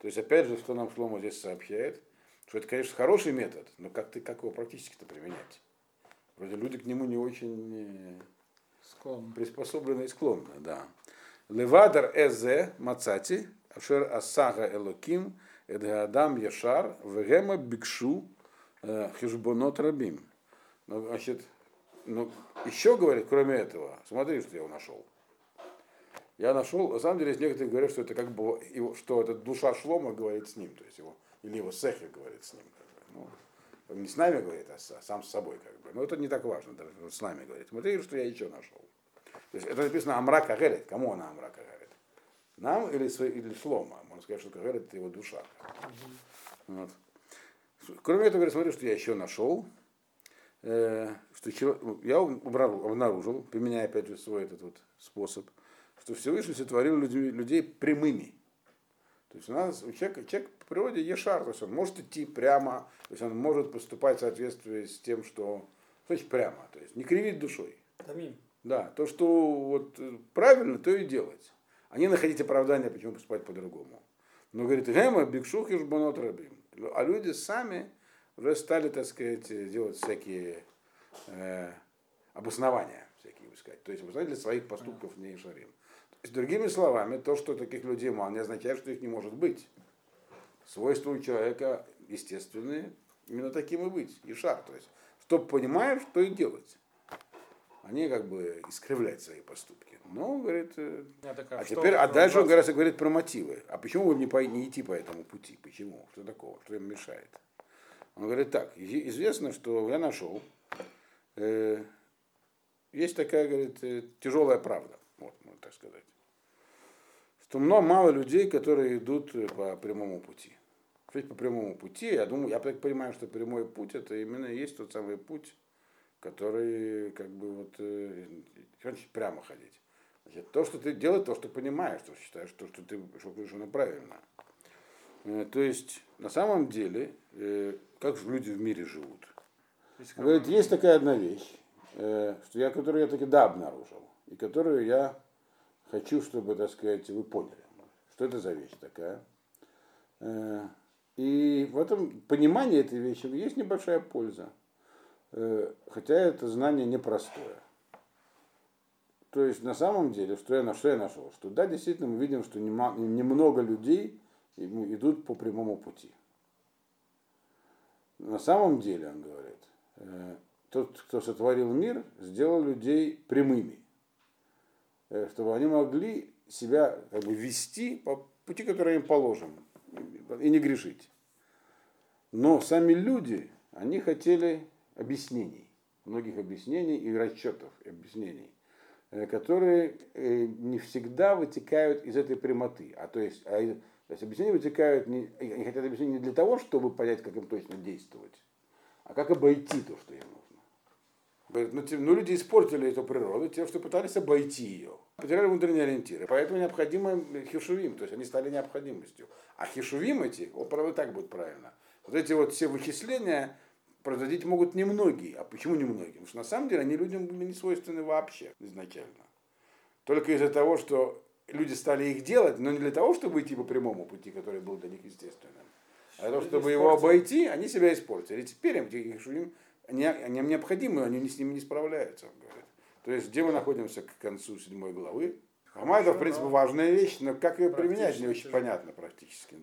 То есть, опять же, что нам Шлома здесь сообщает, что это, конечно, хороший метод, но как, ты, как его практически-то применять? Вроде люди к нему не очень склонны. приспособлены и склонны, да. Левадар эзе мацати, ашер асага элоким, эдгадам яшар, вегема бикшу э, хижбонот рабим. Ну, значит, ну, еще говорит, кроме этого, смотри, что я нашел. Я нашел, на самом деле, некоторые говорят, что это как бы, его, что это душа Шлома говорит с ним, то есть его, или его Сехер говорит с ним. Как бы. ну, не с нами говорит, а сам с собой, как бы. Но это не так важно, даже вот с нами говорит. Смотри, что я еще нашел. То есть это написано Амра Кагерет. Кому она Амра Кагерет? Нам или, или Шлома? Можно сказать, что Кагерет это его душа. Вот. Кроме этого, говорит, смотри, что я еще нашел. Э, что ну, я обнаружил, применяя опять же свой этот вот способ, что Всевышний сотворил людей, людей прямыми. То есть у нас у человека, человек по природе ешар, то есть он может идти прямо, то есть он может поступать в соответствии с тем, что значит прямо, то есть не кривить душой. Аминь. Да, то, что вот правильно, то и делать. А не находить оправдания, почему поступать по-другому. Но говорит, Гема, Бикшух и Жбанот Рабим. А люди сами уже стали, так сказать, делать всякие э, обоснования всякие искать. То есть обоснования для своих поступков не шарим. То есть, другими словами, то, что таких людей мало, не означает, что их не может быть. Свойства у человека естественные, именно таким и быть. И шар. То есть, что понимаешь, что и делать. Они как бы искривляют свои поступки. Но, говорит, э, так, а, а теперь, а дальше он говорит, говорит про мотивы. А почему вы не, по, не идти по этому пути? Почему? Что такого? Что им мешает? Он говорит так, известно, что я нашел, э, есть такая, говорит, э, тяжелая правда, вот, можно так сказать. Что много, мало людей, которые идут э, по прямому пути. Жить по прямому пути, я думаю, я понимаю, что прямой путь это именно есть тот самый путь, который как бы вот э, прямо ходить. Значит, то, что ты делаешь, то, что понимаешь, то, что считаешь, то, что ты что, что правильно. Э, то есть, на самом деле, как же люди в мире живут? Говорит, есть такая одна вещь, что я, которую я таки да обнаружил, и которую я хочу, чтобы, так сказать, вы поняли, что это за вещь такая. И в этом понимании этой вещи есть небольшая польза. Хотя это знание непростое. То есть на самом деле, что я, что я нашел? Что да, действительно мы видим, что немного людей идут по прямому пути. На самом деле, он говорит, э, тот, кто сотворил мир, сделал людей прямыми, э, чтобы они могли себя как бы вести по пути, который им положен, и не грешить. Но сами люди, они хотели объяснений, многих объяснений и расчетов объяснений, э, которые не всегда вытекают из этой прямоты, а то есть а то есть объяснения вытекают, не, они хотят объяснения не для того, чтобы понять, как им точно действовать, а как обойти то, что им нужно. Говорят, ну, те, ну люди испортили эту природу тем, что пытались обойти ее. Потеряли внутренние ориентиры. Поэтому необходимо хишувим, то есть они стали необходимостью. А хишувим эти, вот правда так будет правильно, вот эти вот все вычисления производить могут немногие. А почему немногие? Потому что на самом деле они людям были не свойственны вообще изначально. Только из-за того, что люди стали их делать, но не для того, чтобы идти по прямому пути, который был для них естественным, а для того, чтобы его обойти, они себя испортили. И теперь им, им, они, они необходимы, они с ними не справляются. Говорят. То есть, где мы находимся к концу седьмой главы? Хама это, в принципе, важная вещь, но как ее применять, не очень понятно практически. Да.